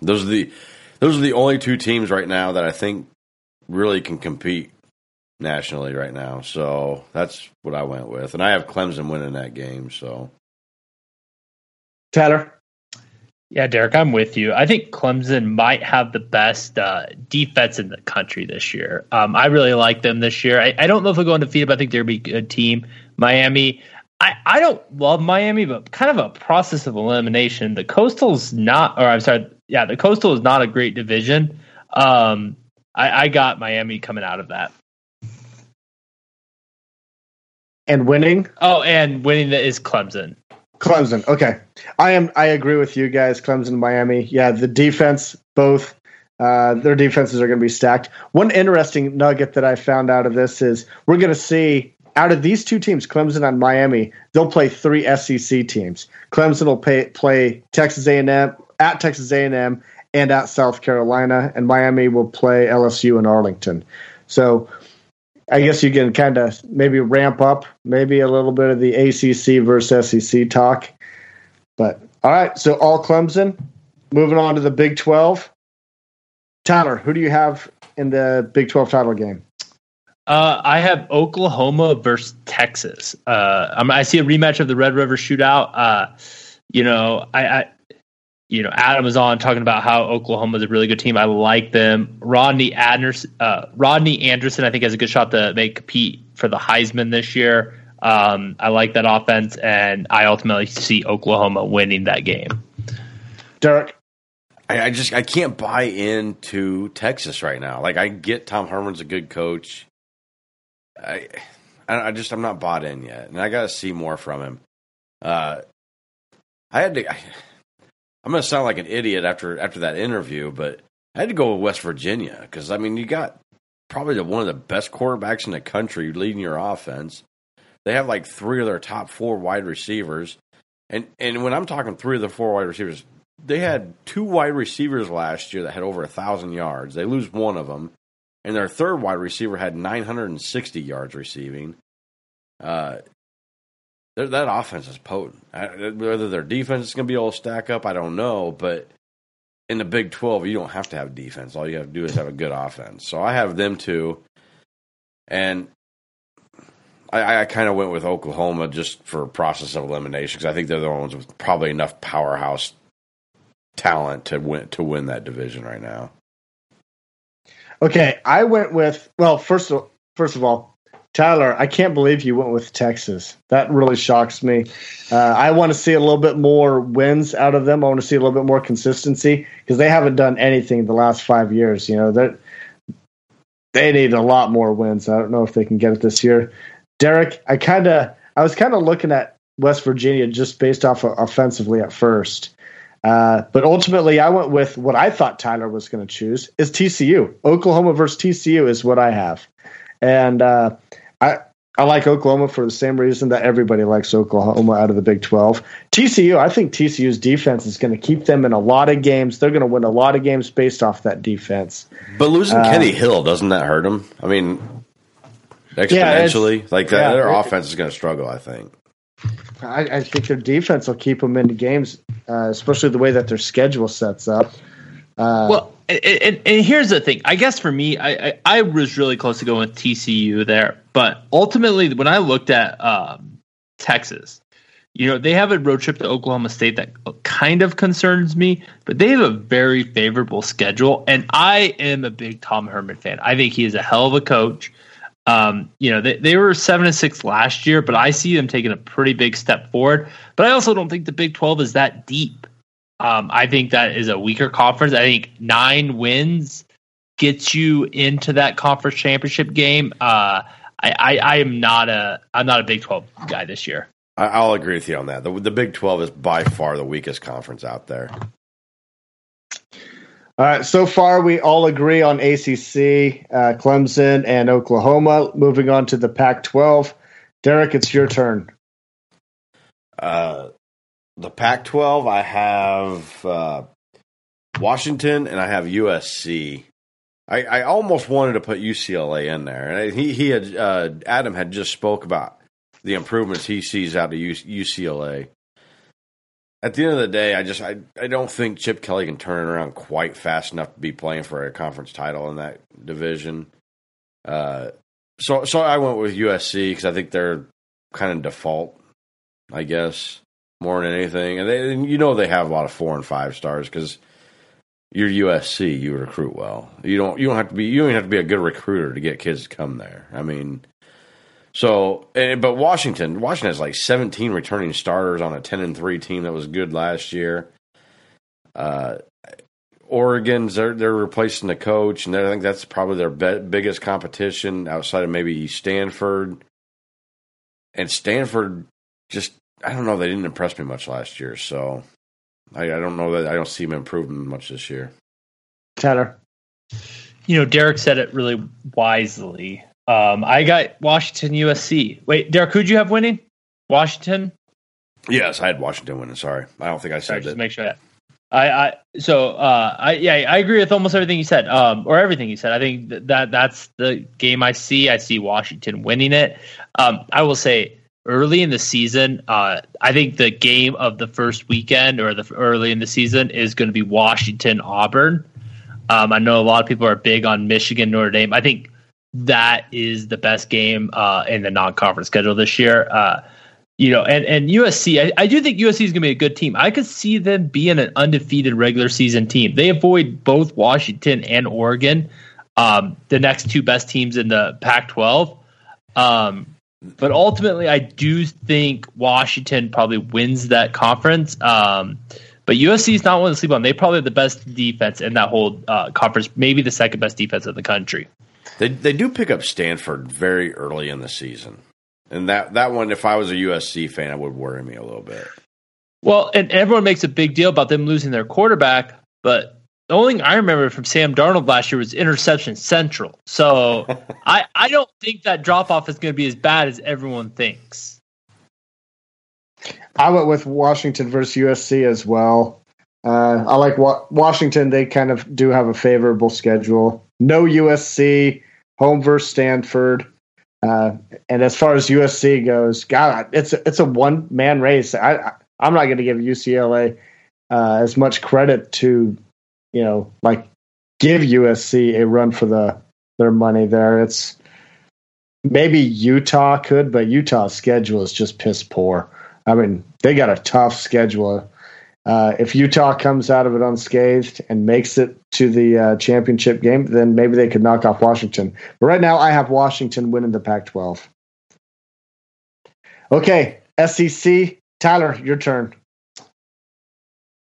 those are the those are the only two teams right now that I think really can compete nationally right now. So that's what I went with, and I have Clemson winning that game. So, Tyler. Yeah, Derek, I'm with you. I think Clemson might have the best uh, defense in the country this year. Um, I really like them this year. I, I, don't know if they'll go undefeated, but I think they'll be a good team. Miami, I, I don't love Miami, but kind of a process of elimination. The Coastal's not, or I'm sorry, yeah, the Coastal is not a great division. Um, I, I got Miami coming out of that and winning. Oh, and winning is Clemson. Clemson. Okay, I am. I agree with you guys. Clemson, Miami. Yeah, the defense, both uh, their defenses are going to be stacked. One interesting nugget that I found out of this is we're going to see out of these two teams, Clemson and Miami, they'll play three SEC teams. Clemson will pay, play Texas A&M at Texas A&M and at South Carolina, and Miami will play LSU in Arlington. So I guess you can kind of maybe ramp up maybe a little bit of the ACC versus SEC talk. But all right, so all Clemson. Moving on to the Big 12. Tyler, who do you have in the Big 12 title game? Uh, I have Oklahoma versus Texas. Uh, I see a rematch of the Red River Shootout. Uh, you know, I, I, you know, Adam was on talking about how Oklahoma is a really good team. I like them. Rodney Anderson, uh, Rodney Anderson, I think has a good shot to make compete for the Heisman this year. Um, I like that offense, and I ultimately see Oklahoma winning that game. Derek, I, I just I can't buy into Texas right now. Like I get Tom Herman's a good coach. I I just I'm not bought in yet, and I got to see more from him. Uh, I had to. I, I'm going to sound like an idiot after after that interview, but I had to go with West Virginia because I mean you got probably the, one of the best quarterbacks in the country leading your offense. They have like three of their top four wide receivers, and and when I'm talking three of the four wide receivers, they had two wide receivers last year that had over a thousand yards. They lose one of them, and their third wide receiver had 960 yards receiving. Uh, that offense is potent. Whether their defense is going to be to stack up, I don't know. But in the Big 12, you don't have to have defense. All you have to do is have a good offense. So I have them too. And I, I kind of went with Oklahoma just for process of elimination because I think they're the ones with probably enough powerhouse talent to win to win that division right now. Okay, I went with well first of first of all, Tyler, I can't believe you went with Texas. That really shocks me. Uh, I want to see a little bit more wins out of them. I want to see a little bit more consistency because they haven't done anything the last five years. You know that they need a lot more wins. I don't know if they can get it this year. Derek, I kind of I was kind of looking at West Virginia just based off of offensively at first. Uh, but ultimately, I went with what I thought Tyler was going to choose is TCU. Oklahoma versus TCU is what I have, and uh, I I like Oklahoma for the same reason that everybody likes Oklahoma out of the Big Twelve. TCU, I think TCU's defense is going to keep them in a lot of games. They're going to win a lot of games based off that defense. But losing uh, Kenny Hill doesn't that hurt them? I mean, exponentially, yeah, like that, yeah, their it, offense is going to struggle. I think. I, I, think their defense will keep them into games, uh, especially the way that their schedule sets up. Uh, well, and, and, here's the thing. I guess for me, I, I, I, was really close to going with TCU there, but ultimately, when I looked at um, Texas, you know, they have a road trip to Oklahoma State that kind of concerns me, but they have a very favorable schedule, and I am a big Tom Herman fan. I think he is a hell of a coach. Um, you know, they, they were seven and six last year, but I see them taking a pretty big step forward. But I also don't think the Big 12 is that deep. Um, I think that is a weaker conference. I think nine wins gets you into that conference championship game. Uh, I, I, I am not a I'm not a Big 12 guy this year. I'll agree with you on that. The, the Big 12 is by far the weakest conference out there. All right. So far, we all agree on ACC, uh, Clemson, and Oklahoma. Moving on to the Pac-12. Derek, it's your turn. Uh, the Pac-12, I have uh, Washington and I have USC. I, I, almost wanted to put UCLA in there, and he he had uh, Adam had just spoke about the improvements he sees out of UCLA at the end of the day, I just I, I don't think Chip Kelly can turn it around quite fast enough to be playing for a conference title in that division. Uh, so so I went with USC because I think they're kind of default, I guess, more than anything. And, they, and you know they have a lot of four and five stars because you're USC, you recruit well. You don't you don't have to be you don't have to be a good recruiter to get kids to come there. I mean, so, but Washington, Washington has like 17 returning starters on a 10 and 3 team that was good last year. Uh, Oregon's they're they're replacing the coach, and I think that's probably their be- biggest competition outside of maybe Stanford. And Stanford just I don't know they didn't impress me much last year, so I, I don't know that I don't see them improving much this year. Tyler, you know Derek said it really wisely. Um, I got Washington USC. Wait, Derek, who'd you have winning? Washington. Yes, I had Washington winning. Sorry, I don't think I said Sorry, that. Just make sure that. I, I so uh, I yeah I agree with almost everything you said, um, or everything you said. I think that, that that's the game I see. I see Washington winning it. Um, I will say early in the season, uh, I think the game of the first weekend or the early in the season is going to be Washington Auburn. Um, I know a lot of people are big on Michigan Notre Dame. I think that is the best game uh, in the non-conference schedule this year. Uh, you know, and and USC, I, I do think USC is going to be a good team. I could see them being an undefeated regular season team. They avoid both Washington and Oregon, um, the next two best teams in the Pac-12. Um, but ultimately, I do think Washington probably wins that conference. Um, but USC is not one to sleep on. They probably have the best defense in that whole uh, conference, maybe the second best defense in the country. They they do pick up Stanford very early in the season. And that that one, if I was a USC fan, it would worry me a little bit. Well, and everyone makes a big deal about them losing their quarterback, but the only thing I remember from Sam Darnold last year was interception central. So I, I don't think that drop off is going to be as bad as everyone thinks. I went with Washington versus USC as well. Uh, I like wa- Washington. They kind of do have a favorable schedule. No USC, home versus Stanford. Uh, and as far as USC goes, God, it's a, it's a one man race. I, I am not going to give UCLA uh, as much credit to, you know, like give USC a run for the their money there. It's maybe Utah could, but Utah's schedule is just piss poor. I mean, they got a tough schedule. Uh, if Utah comes out of it unscathed and makes it to the uh, championship game, then maybe they could knock off Washington. But right now, I have Washington winning the Pac 12. Okay, SEC. Tyler, your turn.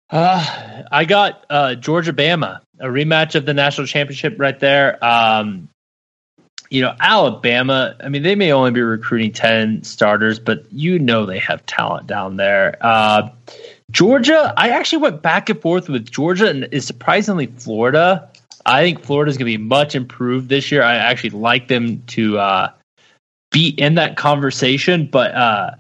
Uh, I got uh, Georgia Bama, a rematch of the national championship right there. Um, you know, Alabama, I mean, they may only be recruiting 10 starters, but you know they have talent down there. Uh, Georgia, I actually went back and forth with Georgia and is surprisingly Florida. I think Florida is going to be much improved this year. I actually like them to uh, be in that conversation, but uh,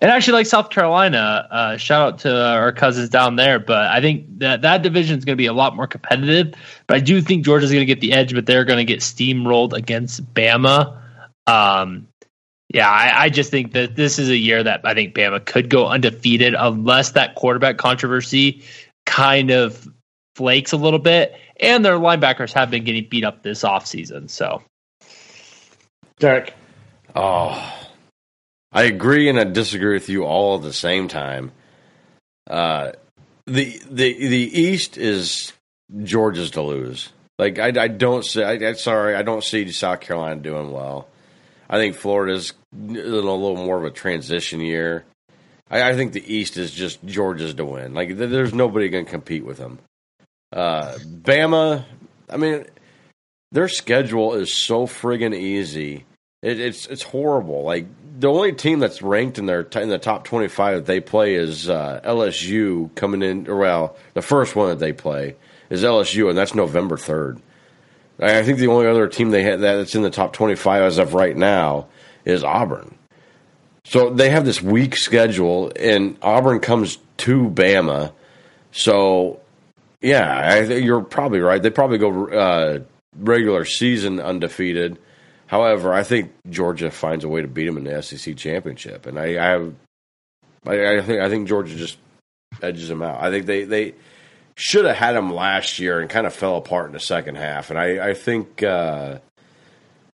and actually like South Carolina. Uh, shout out to our cousins down there, but I think that that division is going to be a lot more competitive. But I do think Georgia's going to get the edge, but they're going to get steamrolled against Bama. Um, yeah, I, I, just think that this is a year that I think Bama could go undefeated unless that quarterback controversy kind of flakes a little bit. And their linebackers have been getting beat up this offseason. So, Derek. Oh, I agree and I disagree with you all at the same time. Uh, the the the East is Georgia's to lose. Like I, I don't see. I, I sorry, I don't see South Carolina doing well. I think Florida's a little more of a transition year. I, I think the East is just Georgia's to win. Like there's nobody going to compete with them. Uh, Bama, I mean, their schedule is so friggin' easy. It, it's it's horrible. Like the only team that's ranked in their in the top twenty five that they play is uh, LSU coming in. Well, the first one that they play is LSU, and that's November third. I think the only other team they had that's in the top 25 as of right now is Auburn. So they have this weak schedule, and Auburn comes to Bama. So, yeah, I, you're probably right. They probably go uh, regular season undefeated. However, I think Georgia finds a way to beat them in the SEC championship, and I, I have, I, I think I think Georgia just edges them out. I think they they should have had him last year and kind of fell apart in the second half. And I, I think uh,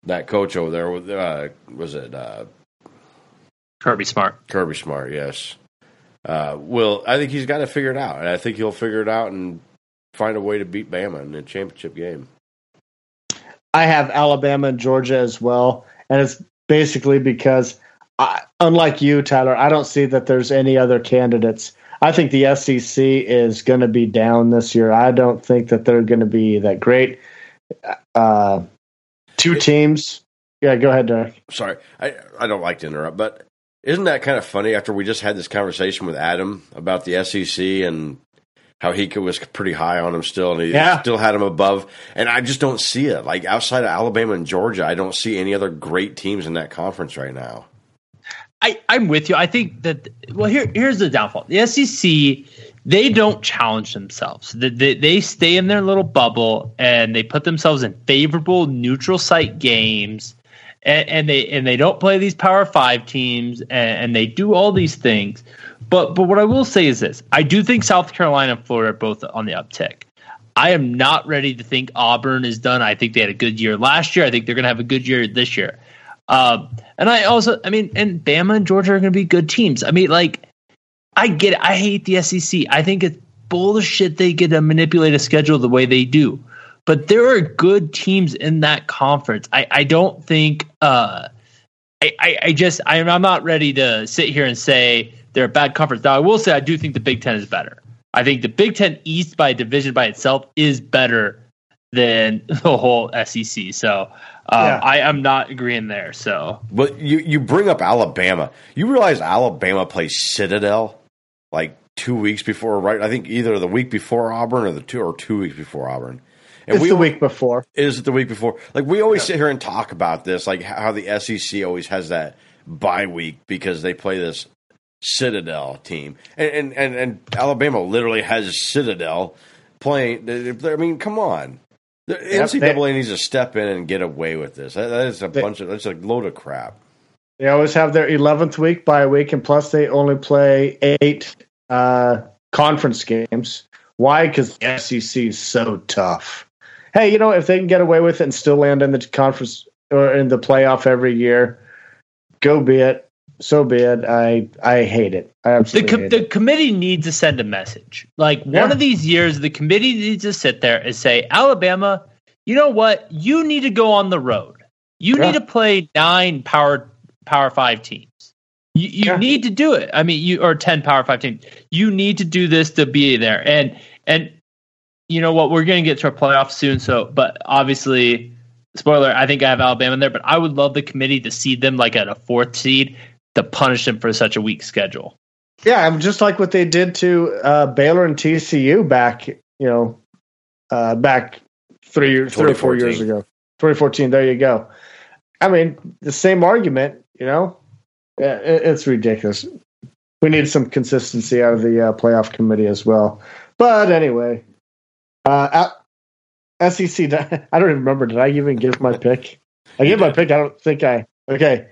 that coach over there uh, was it uh, Kirby Smart. Kirby Smart, yes. Uh, will I think he's got to figure it out, and I think he'll figure it out and find a way to beat Bama in the championship game. I have Alabama and Georgia as well, and it's basically because, I, unlike you, Tyler, I don't see that there's any other candidates I think the SEC is going to be down this year. I don't think that they're going to be that great. Uh, two teams. Yeah, go ahead, Derek. Sorry, I I don't like to interrupt, but isn't that kind of funny? After we just had this conversation with Adam about the SEC and how he was pretty high on him still, and he yeah. still had him above. And I just don't see it. Like outside of Alabama and Georgia, I don't see any other great teams in that conference right now. I, I'm with you. I think that well, here here's the downfall. The SEC they don't challenge themselves. They, they, they stay in their little bubble and they put themselves in favorable neutral site games, and, and they and they don't play these Power Five teams, and, and they do all these things. But but what I will say is this: I do think South Carolina and Florida are both on the uptick. I am not ready to think Auburn is done. I think they had a good year last year. I think they're going to have a good year this year. Um, and I also, I mean, and Bama and Georgia are going to be good teams. I mean, like, I get it. I hate the SEC. I think it's bullshit they get to manipulate a schedule the way they do. But there are good teams in that conference. I, I don't think, uh, I, I, I just, I'm, I'm not ready to sit here and say they're a bad conference. Now, I will say I do think the Big Ten is better. I think the Big Ten East by division by itself is better than the whole SEC. So um, yeah. I am not agreeing there. So, but you you bring up Alabama. You realize Alabama plays Citadel like two weeks before, right? I think either the week before Auburn or the two or two weeks before Auburn. And it's we, the week before. Is it the week before? Like we always yeah. sit here and talk about this, like how the SEC always has that bye week because they play this Citadel team, and and and, and Alabama literally has Citadel playing. I mean, come on. The NCAA needs to step in and get away with this. that, that is a they, bunch of that's a load of crap. They always have their eleventh week by a week, and plus they only play eight uh, conference games. Why? Because the SEC is so tough. Hey, you know if they can get away with it and still land in the conference or in the playoff every year, go be it. So it. I I hate it. I absolutely the, com- the committee needs to send a message. Like yeah. one of these years, the committee needs to sit there and say, Alabama, you know what? You need to go on the road. You yeah. need to play nine power power five teams. You, you yeah. need to do it. I mean, you or ten power five teams. You need to do this to be there. And and you know what? We're going to get to a playoff soon. So, but obviously, spoiler. I think I have Alabama in there, but I would love the committee to see them like at a fourth seed to punish them for such a weak schedule. Yeah, just like what they did to uh, Baylor and TCU back, you know, uh, back three, three or four years ago. 2014. There you go. I mean, the same argument. You know, it's ridiculous. We need some consistency out of the uh, playoff committee as well. But anyway, uh, SEC. I don't even remember. Did I even give my pick? I gave my pick. I don't think I. Okay,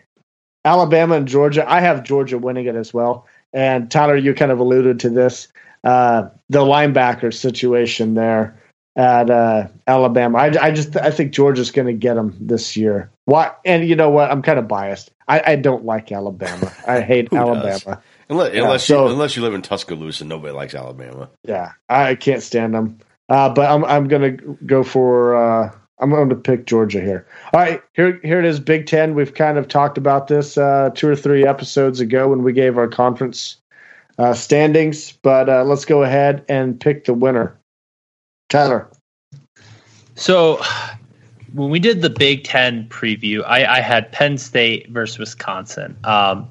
Alabama and Georgia. I have Georgia winning it as well. And Tyler, you kind of alluded to this. Uh, the linebacker situation there at uh, Alabama. I, I, just I think Georgia's going to get them this year. Why? And you know what? I'm kind of biased. I, I don't like Alabama. I hate Alabama. Unless, yeah, unless, so, you, unless you live in Tuscaloosa, nobody likes Alabama. Yeah, I can't stand them. Uh, but I'm I'm going to go for uh, I'm going to pick Georgia here. All right, here here it is. Big Ten. We've kind of talked about this uh, two or three episodes ago when we gave our conference uh, standings, but uh, let's go ahead and pick the winner. Tyler. So when we did the Big Ten preview, I, I had Penn State versus Wisconsin. Um,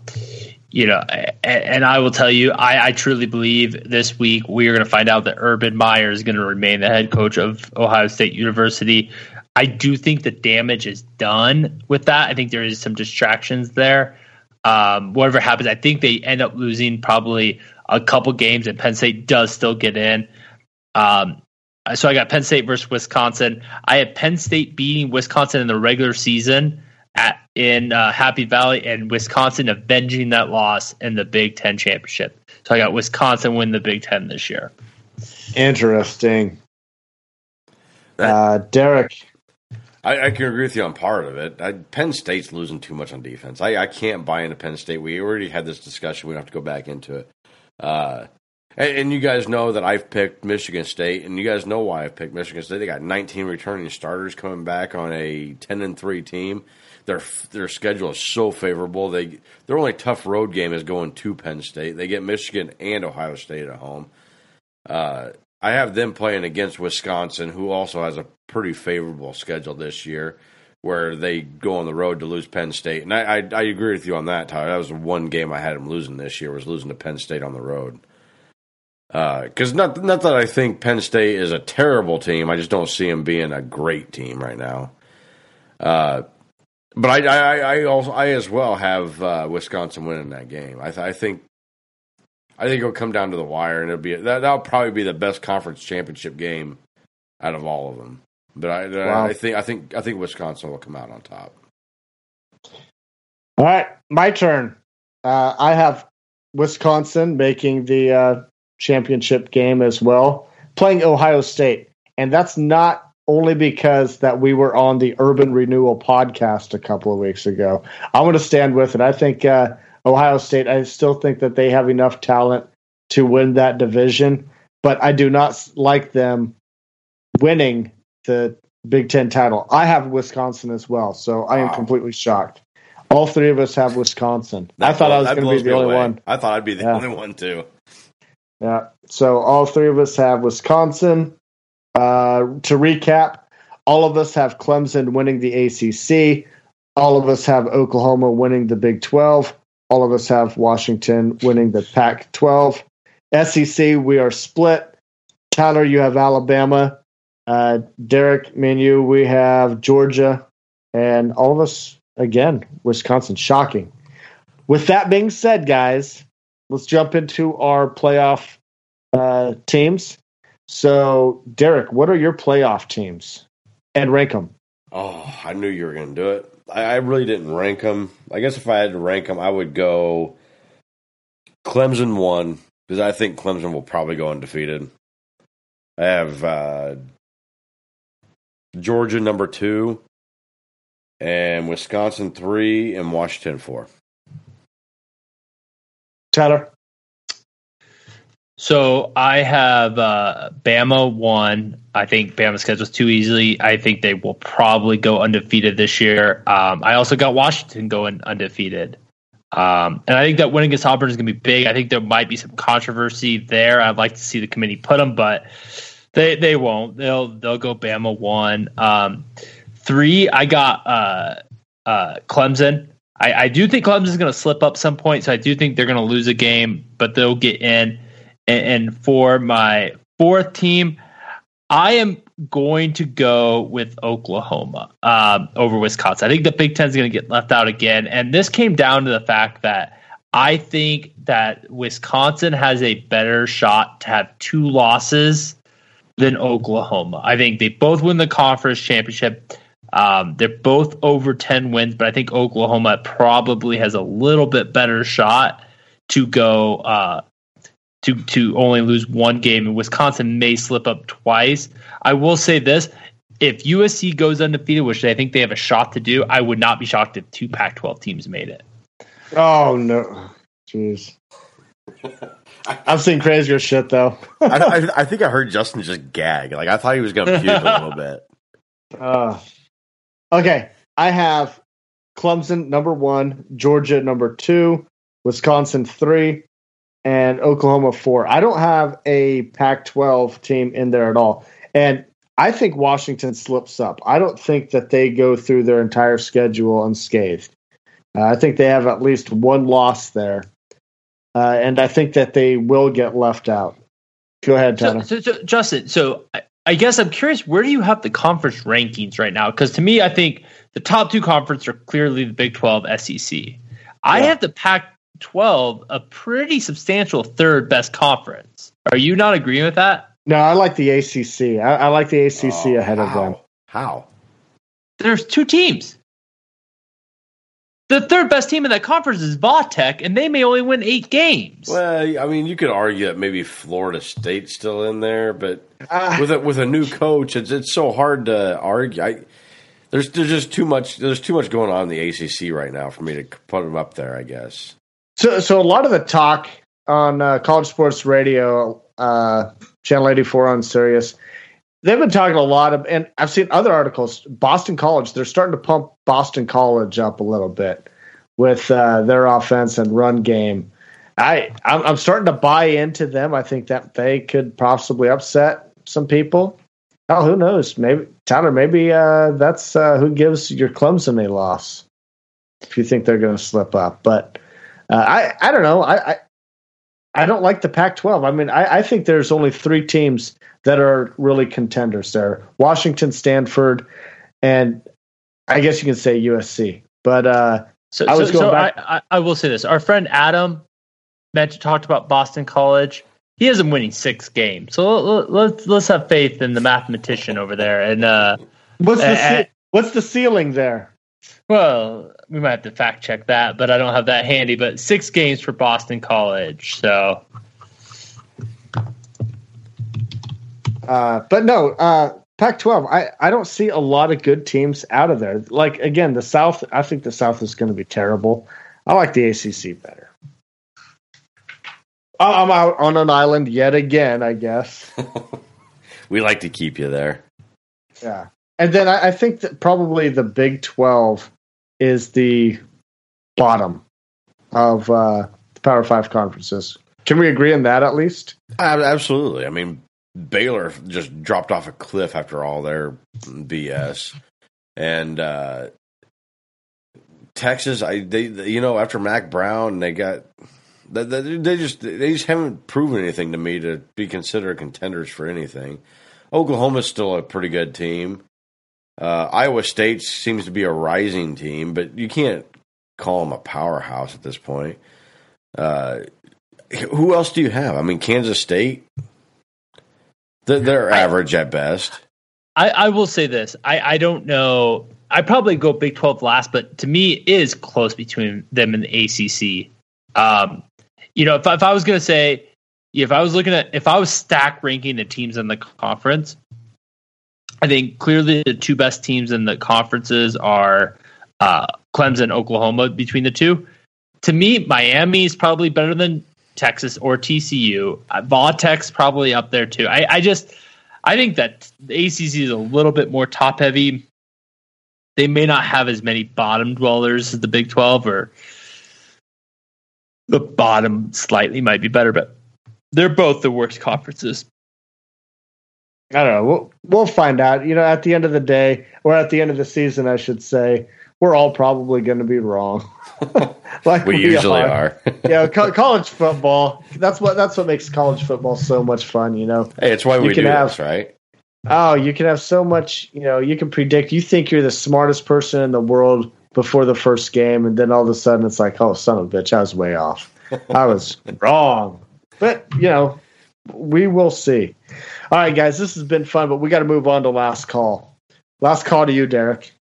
you know, and, I will tell you, I, I truly believe this week we are going to find out that Urban Meyer is going to remain the head coach of Ohio State University. I do think the damage is done with that. I think there is some distractions there. Um, whatever happens, I think they end up losing probably a couple games, and Penn State does still get in. Um, so I got Penn State versus Wisconsin. I had Penn State beating Wisconsin in the regular season at in uh, Happy Valley, and Wisconsin avenging that loss in the Big Ten championship. So I got Wisconsin win the Big Ten this year. Interesting. Uh, Derek, I, I, can agree with you on part of it. I, Penn State's losing too much on defense. I, I, can't buy into Penn State. We already had this discussion. We don't have to go back into it. Uh, and, and, you guys know that I've picked Michigan State, and you guys know why I've picked Michigan State. They got 19 returning starters coming back on a 10 and three team. Their their schedule is so favorable. They their only tough road game is going to Penn State. They get Michigan and Ohio State at home. Uh, I have them playing against Wisconsin, who also has a pretty favorable schedule this year, where they go on the road to lose Penn State. And I, I, I agree with you on that, Tyler. That was one game I had them losing this year was losing to Penn State on the road. Because uh, not not that I think Penn State is a terrible team, I just don't see them being a great team right now. Uh, But I, I, I also, I as well have uh, Wisconsin winning that game. I, th- I think, I think it'll come down to the wire, and it'll be that. That'll probably be the best conference championship game out of all of them. But I, wow. I think, I think, I think Wisconsin will come out on top. All right, my turn. Uh, I have Wisconsin making the uh, championship game as well, playing Ohio State, and that's not only because that we were on the Urban Renewal podcast a couple of weeks ago. I'm going to stand with it. I think uh, Ohio State. I still think that they have enough talent to win that division, but I do not like them winning the Big Ten title. I have Wisconsin as well, so I am wow. completely shocked. All three of us have Wisconsin. That I thought blows, I was going to be the only away. one. I thought I'd be the yeah. only one too. Yeah. So all three of us have Wisconsin. Uh, to recap, all of us have Clemson winning the ACC. All of us have Oklahoma winning the Big 12. All of us have Washington winning the Pac 12. SEC, we are split. Tyler, you have Alabama. Uh, Derek, me and you, we have Georgia. And all of us, again, Wisconsin. Shocking. With that being said, guys, let's jump into our playoff uh, teams. So, Derek, what are your playoff teams? And rank them. Oh, I knew you were going to do it. I, I, really didn't rank them. I guess if I had to rank them, I would go Clemson one because I think Clemson will probably go undefeated. I have uh, Georgia number two, and Wisconsin three, and Washington four. Tyler. So I have uh, Bama one. I think Bama schedules too easily. I think they will probably go undefeated this year. Um, I also got Washington going undefeated. Um, and I think that winning against Auburn is going to be big. I think there might be some controversy there. I'd like to see the committee put them, but they they won't. They'll they'll go Bama one. Um, three, I got uh, uh, Clemson. I, I do think Clemson is going to slip up some point, so I do think they're going to lose a game, but they'll get in. And, for my fourth team, I am going to go with Oklahoma um, over Wisconsin. I think the Big Ten is going to get left out again. And this came down to the fact that I think that Wisconsin has a better shot to have two losses than Oklahoma. I think they both win the conference championship. Um, they're both over 10 wins, but I think Oklahoma probably has a little bit better shot to go uh, to to only lose one game, and Wisconsin may slip up twice. I will say this: if USC goes undefeated, which I think they have a shot to do, I would not be shocked if two Pac-12 teams made it. Oh no, jeez. I've seen crazier shit though. I, I, I, think I heard Justin just gag. Like I thought he was going to puke a little bit. Uh, okay, I have Clemson number one, Georgia number two, Wisconsin three, and Oklahoma four. I don't have a Pac 12 team in there at all. And I think Washington slips up. I don't think that they go through their entire schedule unscathed. Uh, I think they have at least one loss there. Uh, and I think that they will get left out. Go ahead, Tanner. So, so, so, Justin, so I, I guess I'm curious, where do you have the conference rankings right now? Because to me, I think the top two conferences are clearly the Big 12 SEC. I have the Pac 12 a pretty substantial third best conference. Are you not agreeing with that? No, I like the ACC. I, I like the ACC oh, ahead how? of them. How? There's two teams. The third best team in that conference is Vatech, and they may only win eight games. Well, I mean, you could argue that maybe Florida State's still in there, but uh, with a, with a new coach, it's it's so hard to argue. I, there's there's just too much there's too much going on in the ACC right now for me to put them up there. I guess. So, so a lot of the talk on uh, college sports radio, uh, channel eighty four on Sirius, they've been talking a lot of, and I've seen other articles. Boston College, they're starting to pump Boston College up a little bit with uh, their offense and run game. I I'm, I'm starting to buy into them. I think that they could possibly upset some people. Oh, who knows? Maybe Tyler. Maybe uh, that's uh, who gives your Clemson a loss if you think they're going to slip up. But uh, I I don't know. I, I, I don't like the Pac-12. I mean, I, I think there's only three teams that are really contenders there: Washington, Stanford, and I guess you can say USC. But uh, So, I was so, going so back- I, I, will say this: our friend Adam mentioned talked about Boston College. He has them winning six games. So let, let's let's have faith in the mathematician over there. And uh, what's the Uh, ce- what's the ceiling there? Well, we might have to fact check that, but I don't have that handy. But six games for Boston College. So Uh, but no, uh, Pac-12. I I don't see a lot of good teams out of there. Like again, the South. I think the South is going to be terrible. I like the ACC better. I- I'm out on an island yet again. I guess. We like to keep you there. Yeah, and then I, I think that probably the Big Twelve is the bottom of uh, the Power Five conferences. Can we agree on that at least? Ab- Absolutely. I mean, Baylor just dropped off a cliff after all their BS, and uh, Texas. I they you know after Mack Brown they got they, they they just they just haven't proven anything to me to be considered contenders for anything. Oklahoma's still a pretty good team. Uh, Iowa State seems to be a rising team, but you can't call them a powerhouse at this point. Uh, who else do you have? I mean, Kansas State. They're, they're I- average at best. I, I will say this: I, I don't know. I probably go Big Twelve last, but to me, it is close between them and the ACC. Um, you know, if, if I was going to say, if I was looking at, if I was stack ranking the teams in the conference, I think clearly the two best teams in the conferences are uh, Clemson, Oklahoma. Between the two, to me, Miami is probably better than Texas or TCU. Uh, Vautech's probably up there too. I, I just, I think that the ACC is a little bit more top heavy. They may not have as many bottom dwellers as the Big Twelve, or the bottom slightly might be better, but they're both the worst conferences. I don't know. We'll, we'll find out. You know, at the end of the day, or at the end of the season, I should say, we're all probably going to be wrong. like We usually are. yeah, co- college football. That's what that's what makes college football so much fun. You know, hey, it's why You we can do have- this, right? oh, you can have so much. You know, you can predict. You think you're the smartest person in the world before the first game, and then all of a sudden it's like, oh, son of a bitch, I was way off. I was wrong. But you know, we will see. All right, guys, this has been fun, but we got to move on to last call. Last call to you, Derek.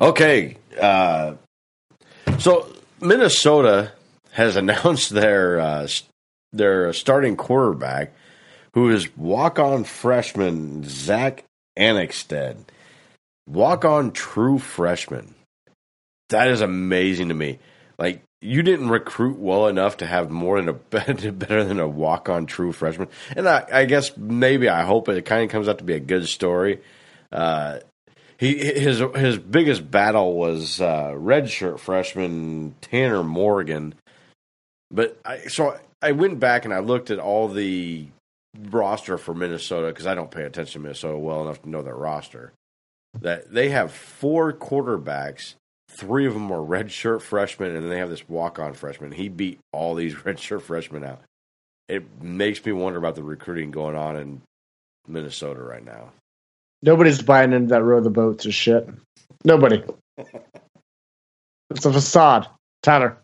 Okay. Uh, so Minnesota has announced their uh, their starting quarterback, who is walk on freshman Zack Annexstad. Walk on true freshman. That is amazing to me. Like you didn't recruit well enough to have more than a better than a walk on true freshman. And I, I guess maybe I hope it kind of comes out to be a good story. Uh, he his his biggest battle was uh, redshirt freshman Tanner Morgan, but I so I went back and I looked at all the roster for Minnesota because I don't pay attention to Minnesota well enough to know their roster. That they have four quarterbacks, three of them are redshirt freshmen, and then they have this walk on freshman. He beat all these redshirt freshmen out. It makes me wonder about the recruiting going on in Minnesota right now. Nobody's buying into that row the boats or shit. Nobody. it's a facade. Tyler.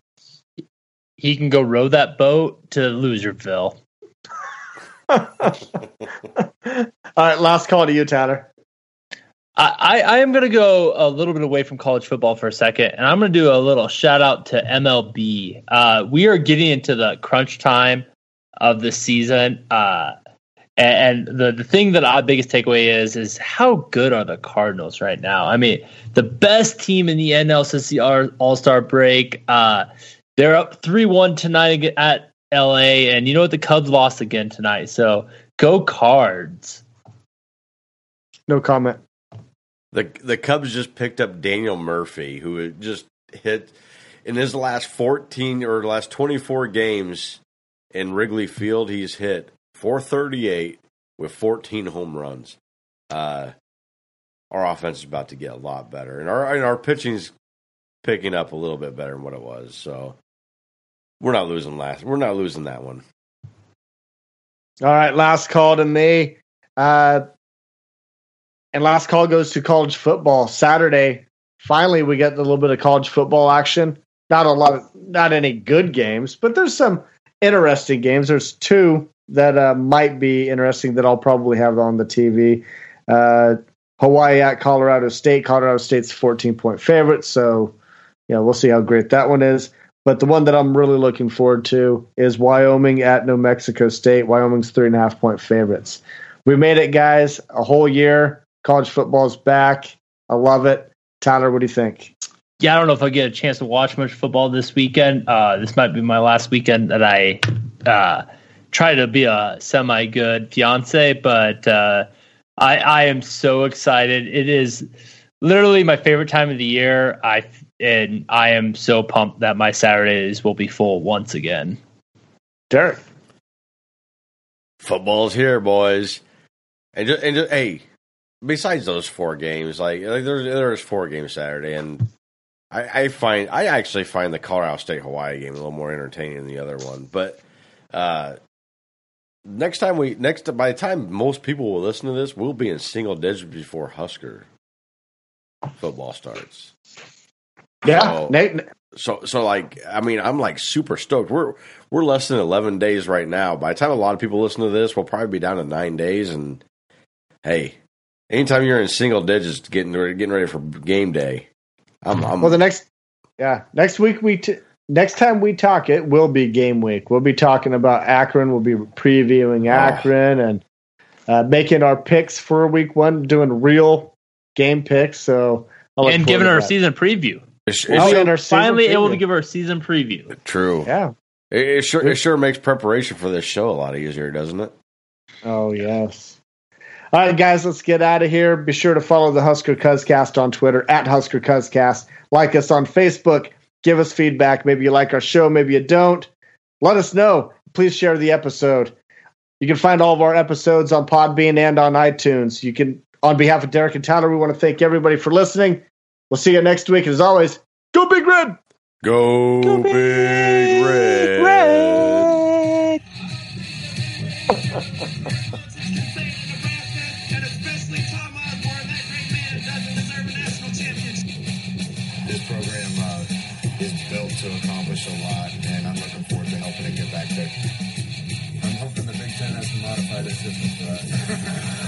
He can go row that boat to Loserville. All right, last call to you, Tyler. I, I, am going to go a little bit away from college football for a second, and I'm going to do a little shout out to MLB. Uh, we are getting into the crunch time of the season, uh, and, and the the thing that our biggest takeaway is is how good are the Cardinals right now? I mean, the best team in the NL since the All Star break. Uh, they're up three one tonight at LA, and you know what? The Cubs lost again tonight, so go Cards. No comment. The the Cubs just picked up Daniel Murphy, who just hit in his last fourteen or last twenty four games in Wrigley Field. He's hit four thirty eight with fourteen home runs. Uh, our offense is about to get a lot better, and our and our pitching's picking up a little bit better than what it was. So we're not losing last. We're not losing that one. All right, last call to me. Uh, and last call goes to college football. Saturday, finally we get a little bit of college football action. Not a lot of, not any good games, but there's some interesting games. There's two that uh, might be interesting that I'll probably have on the TV. Uh, Hawaii at Colorado State. Colorado State's 14 point favorite, so yeah, we'll see how great that one is. But the one that I'm really looking forward to is Wyoming at New Mexico State. Wyoming's three and a half point favorites. We made it, guys. A whole year. College football's back. I love it. Tyler, what do you think? Yeah, I don't know if I get a chance to watch much football this weekend. Uh, this might be my last weekend that I uh, try to be a semi good fiance, but uh, I, I am so excited. It is literally my favorite time of the year. I and I am so pumped that my Saturdays will be full once again. Derek, football's here, boys, and just, and just, hey, besides those four games, like, like there's there's four games Saturday, and I, I, find I actually find the Colorado State Hawaii game a little more entertaining than the other one. But uh, next time we next by the time most people will listen to this, we'll be in single digits before Husker football starts. Yeah, so, Nate. So so like I mean I'm like super stoked. We're we're less than eleven days right now. By the time a lot of people listen to this, we'll probably be down to nine days. And hey, anytime you're in single digits, getting getting ready for game day, I'm, I'm well. The next yeah next week we t- next time we talk it will be game week. We'll be talking about Akron. We'll be previewing oh. Akron oh. and uh, making our picks for week one, doing real game picks. So and giving our season preview. It's, it's finally able to give our season preview. True. Yeah. It, it, sure it sure makes preparation for this show a lot easier, doesn't it? Oh yes. All right, guys, let's get out of here. Be sure to follow the Husker Cuzcast on Twitter at Husker Cuzcast. Like us on Facebook. Give us feedback. Maybe you like our show, maybe you don't. Let us know. Please share the episode. You can find all of our episodes on Podbean and on iTunes. You can, on behalf of Derek and Tyler, we want to thank everybody for listening. We'll see you next week. And as always, go Big Red! Go, go Big, big Red! red. ですね。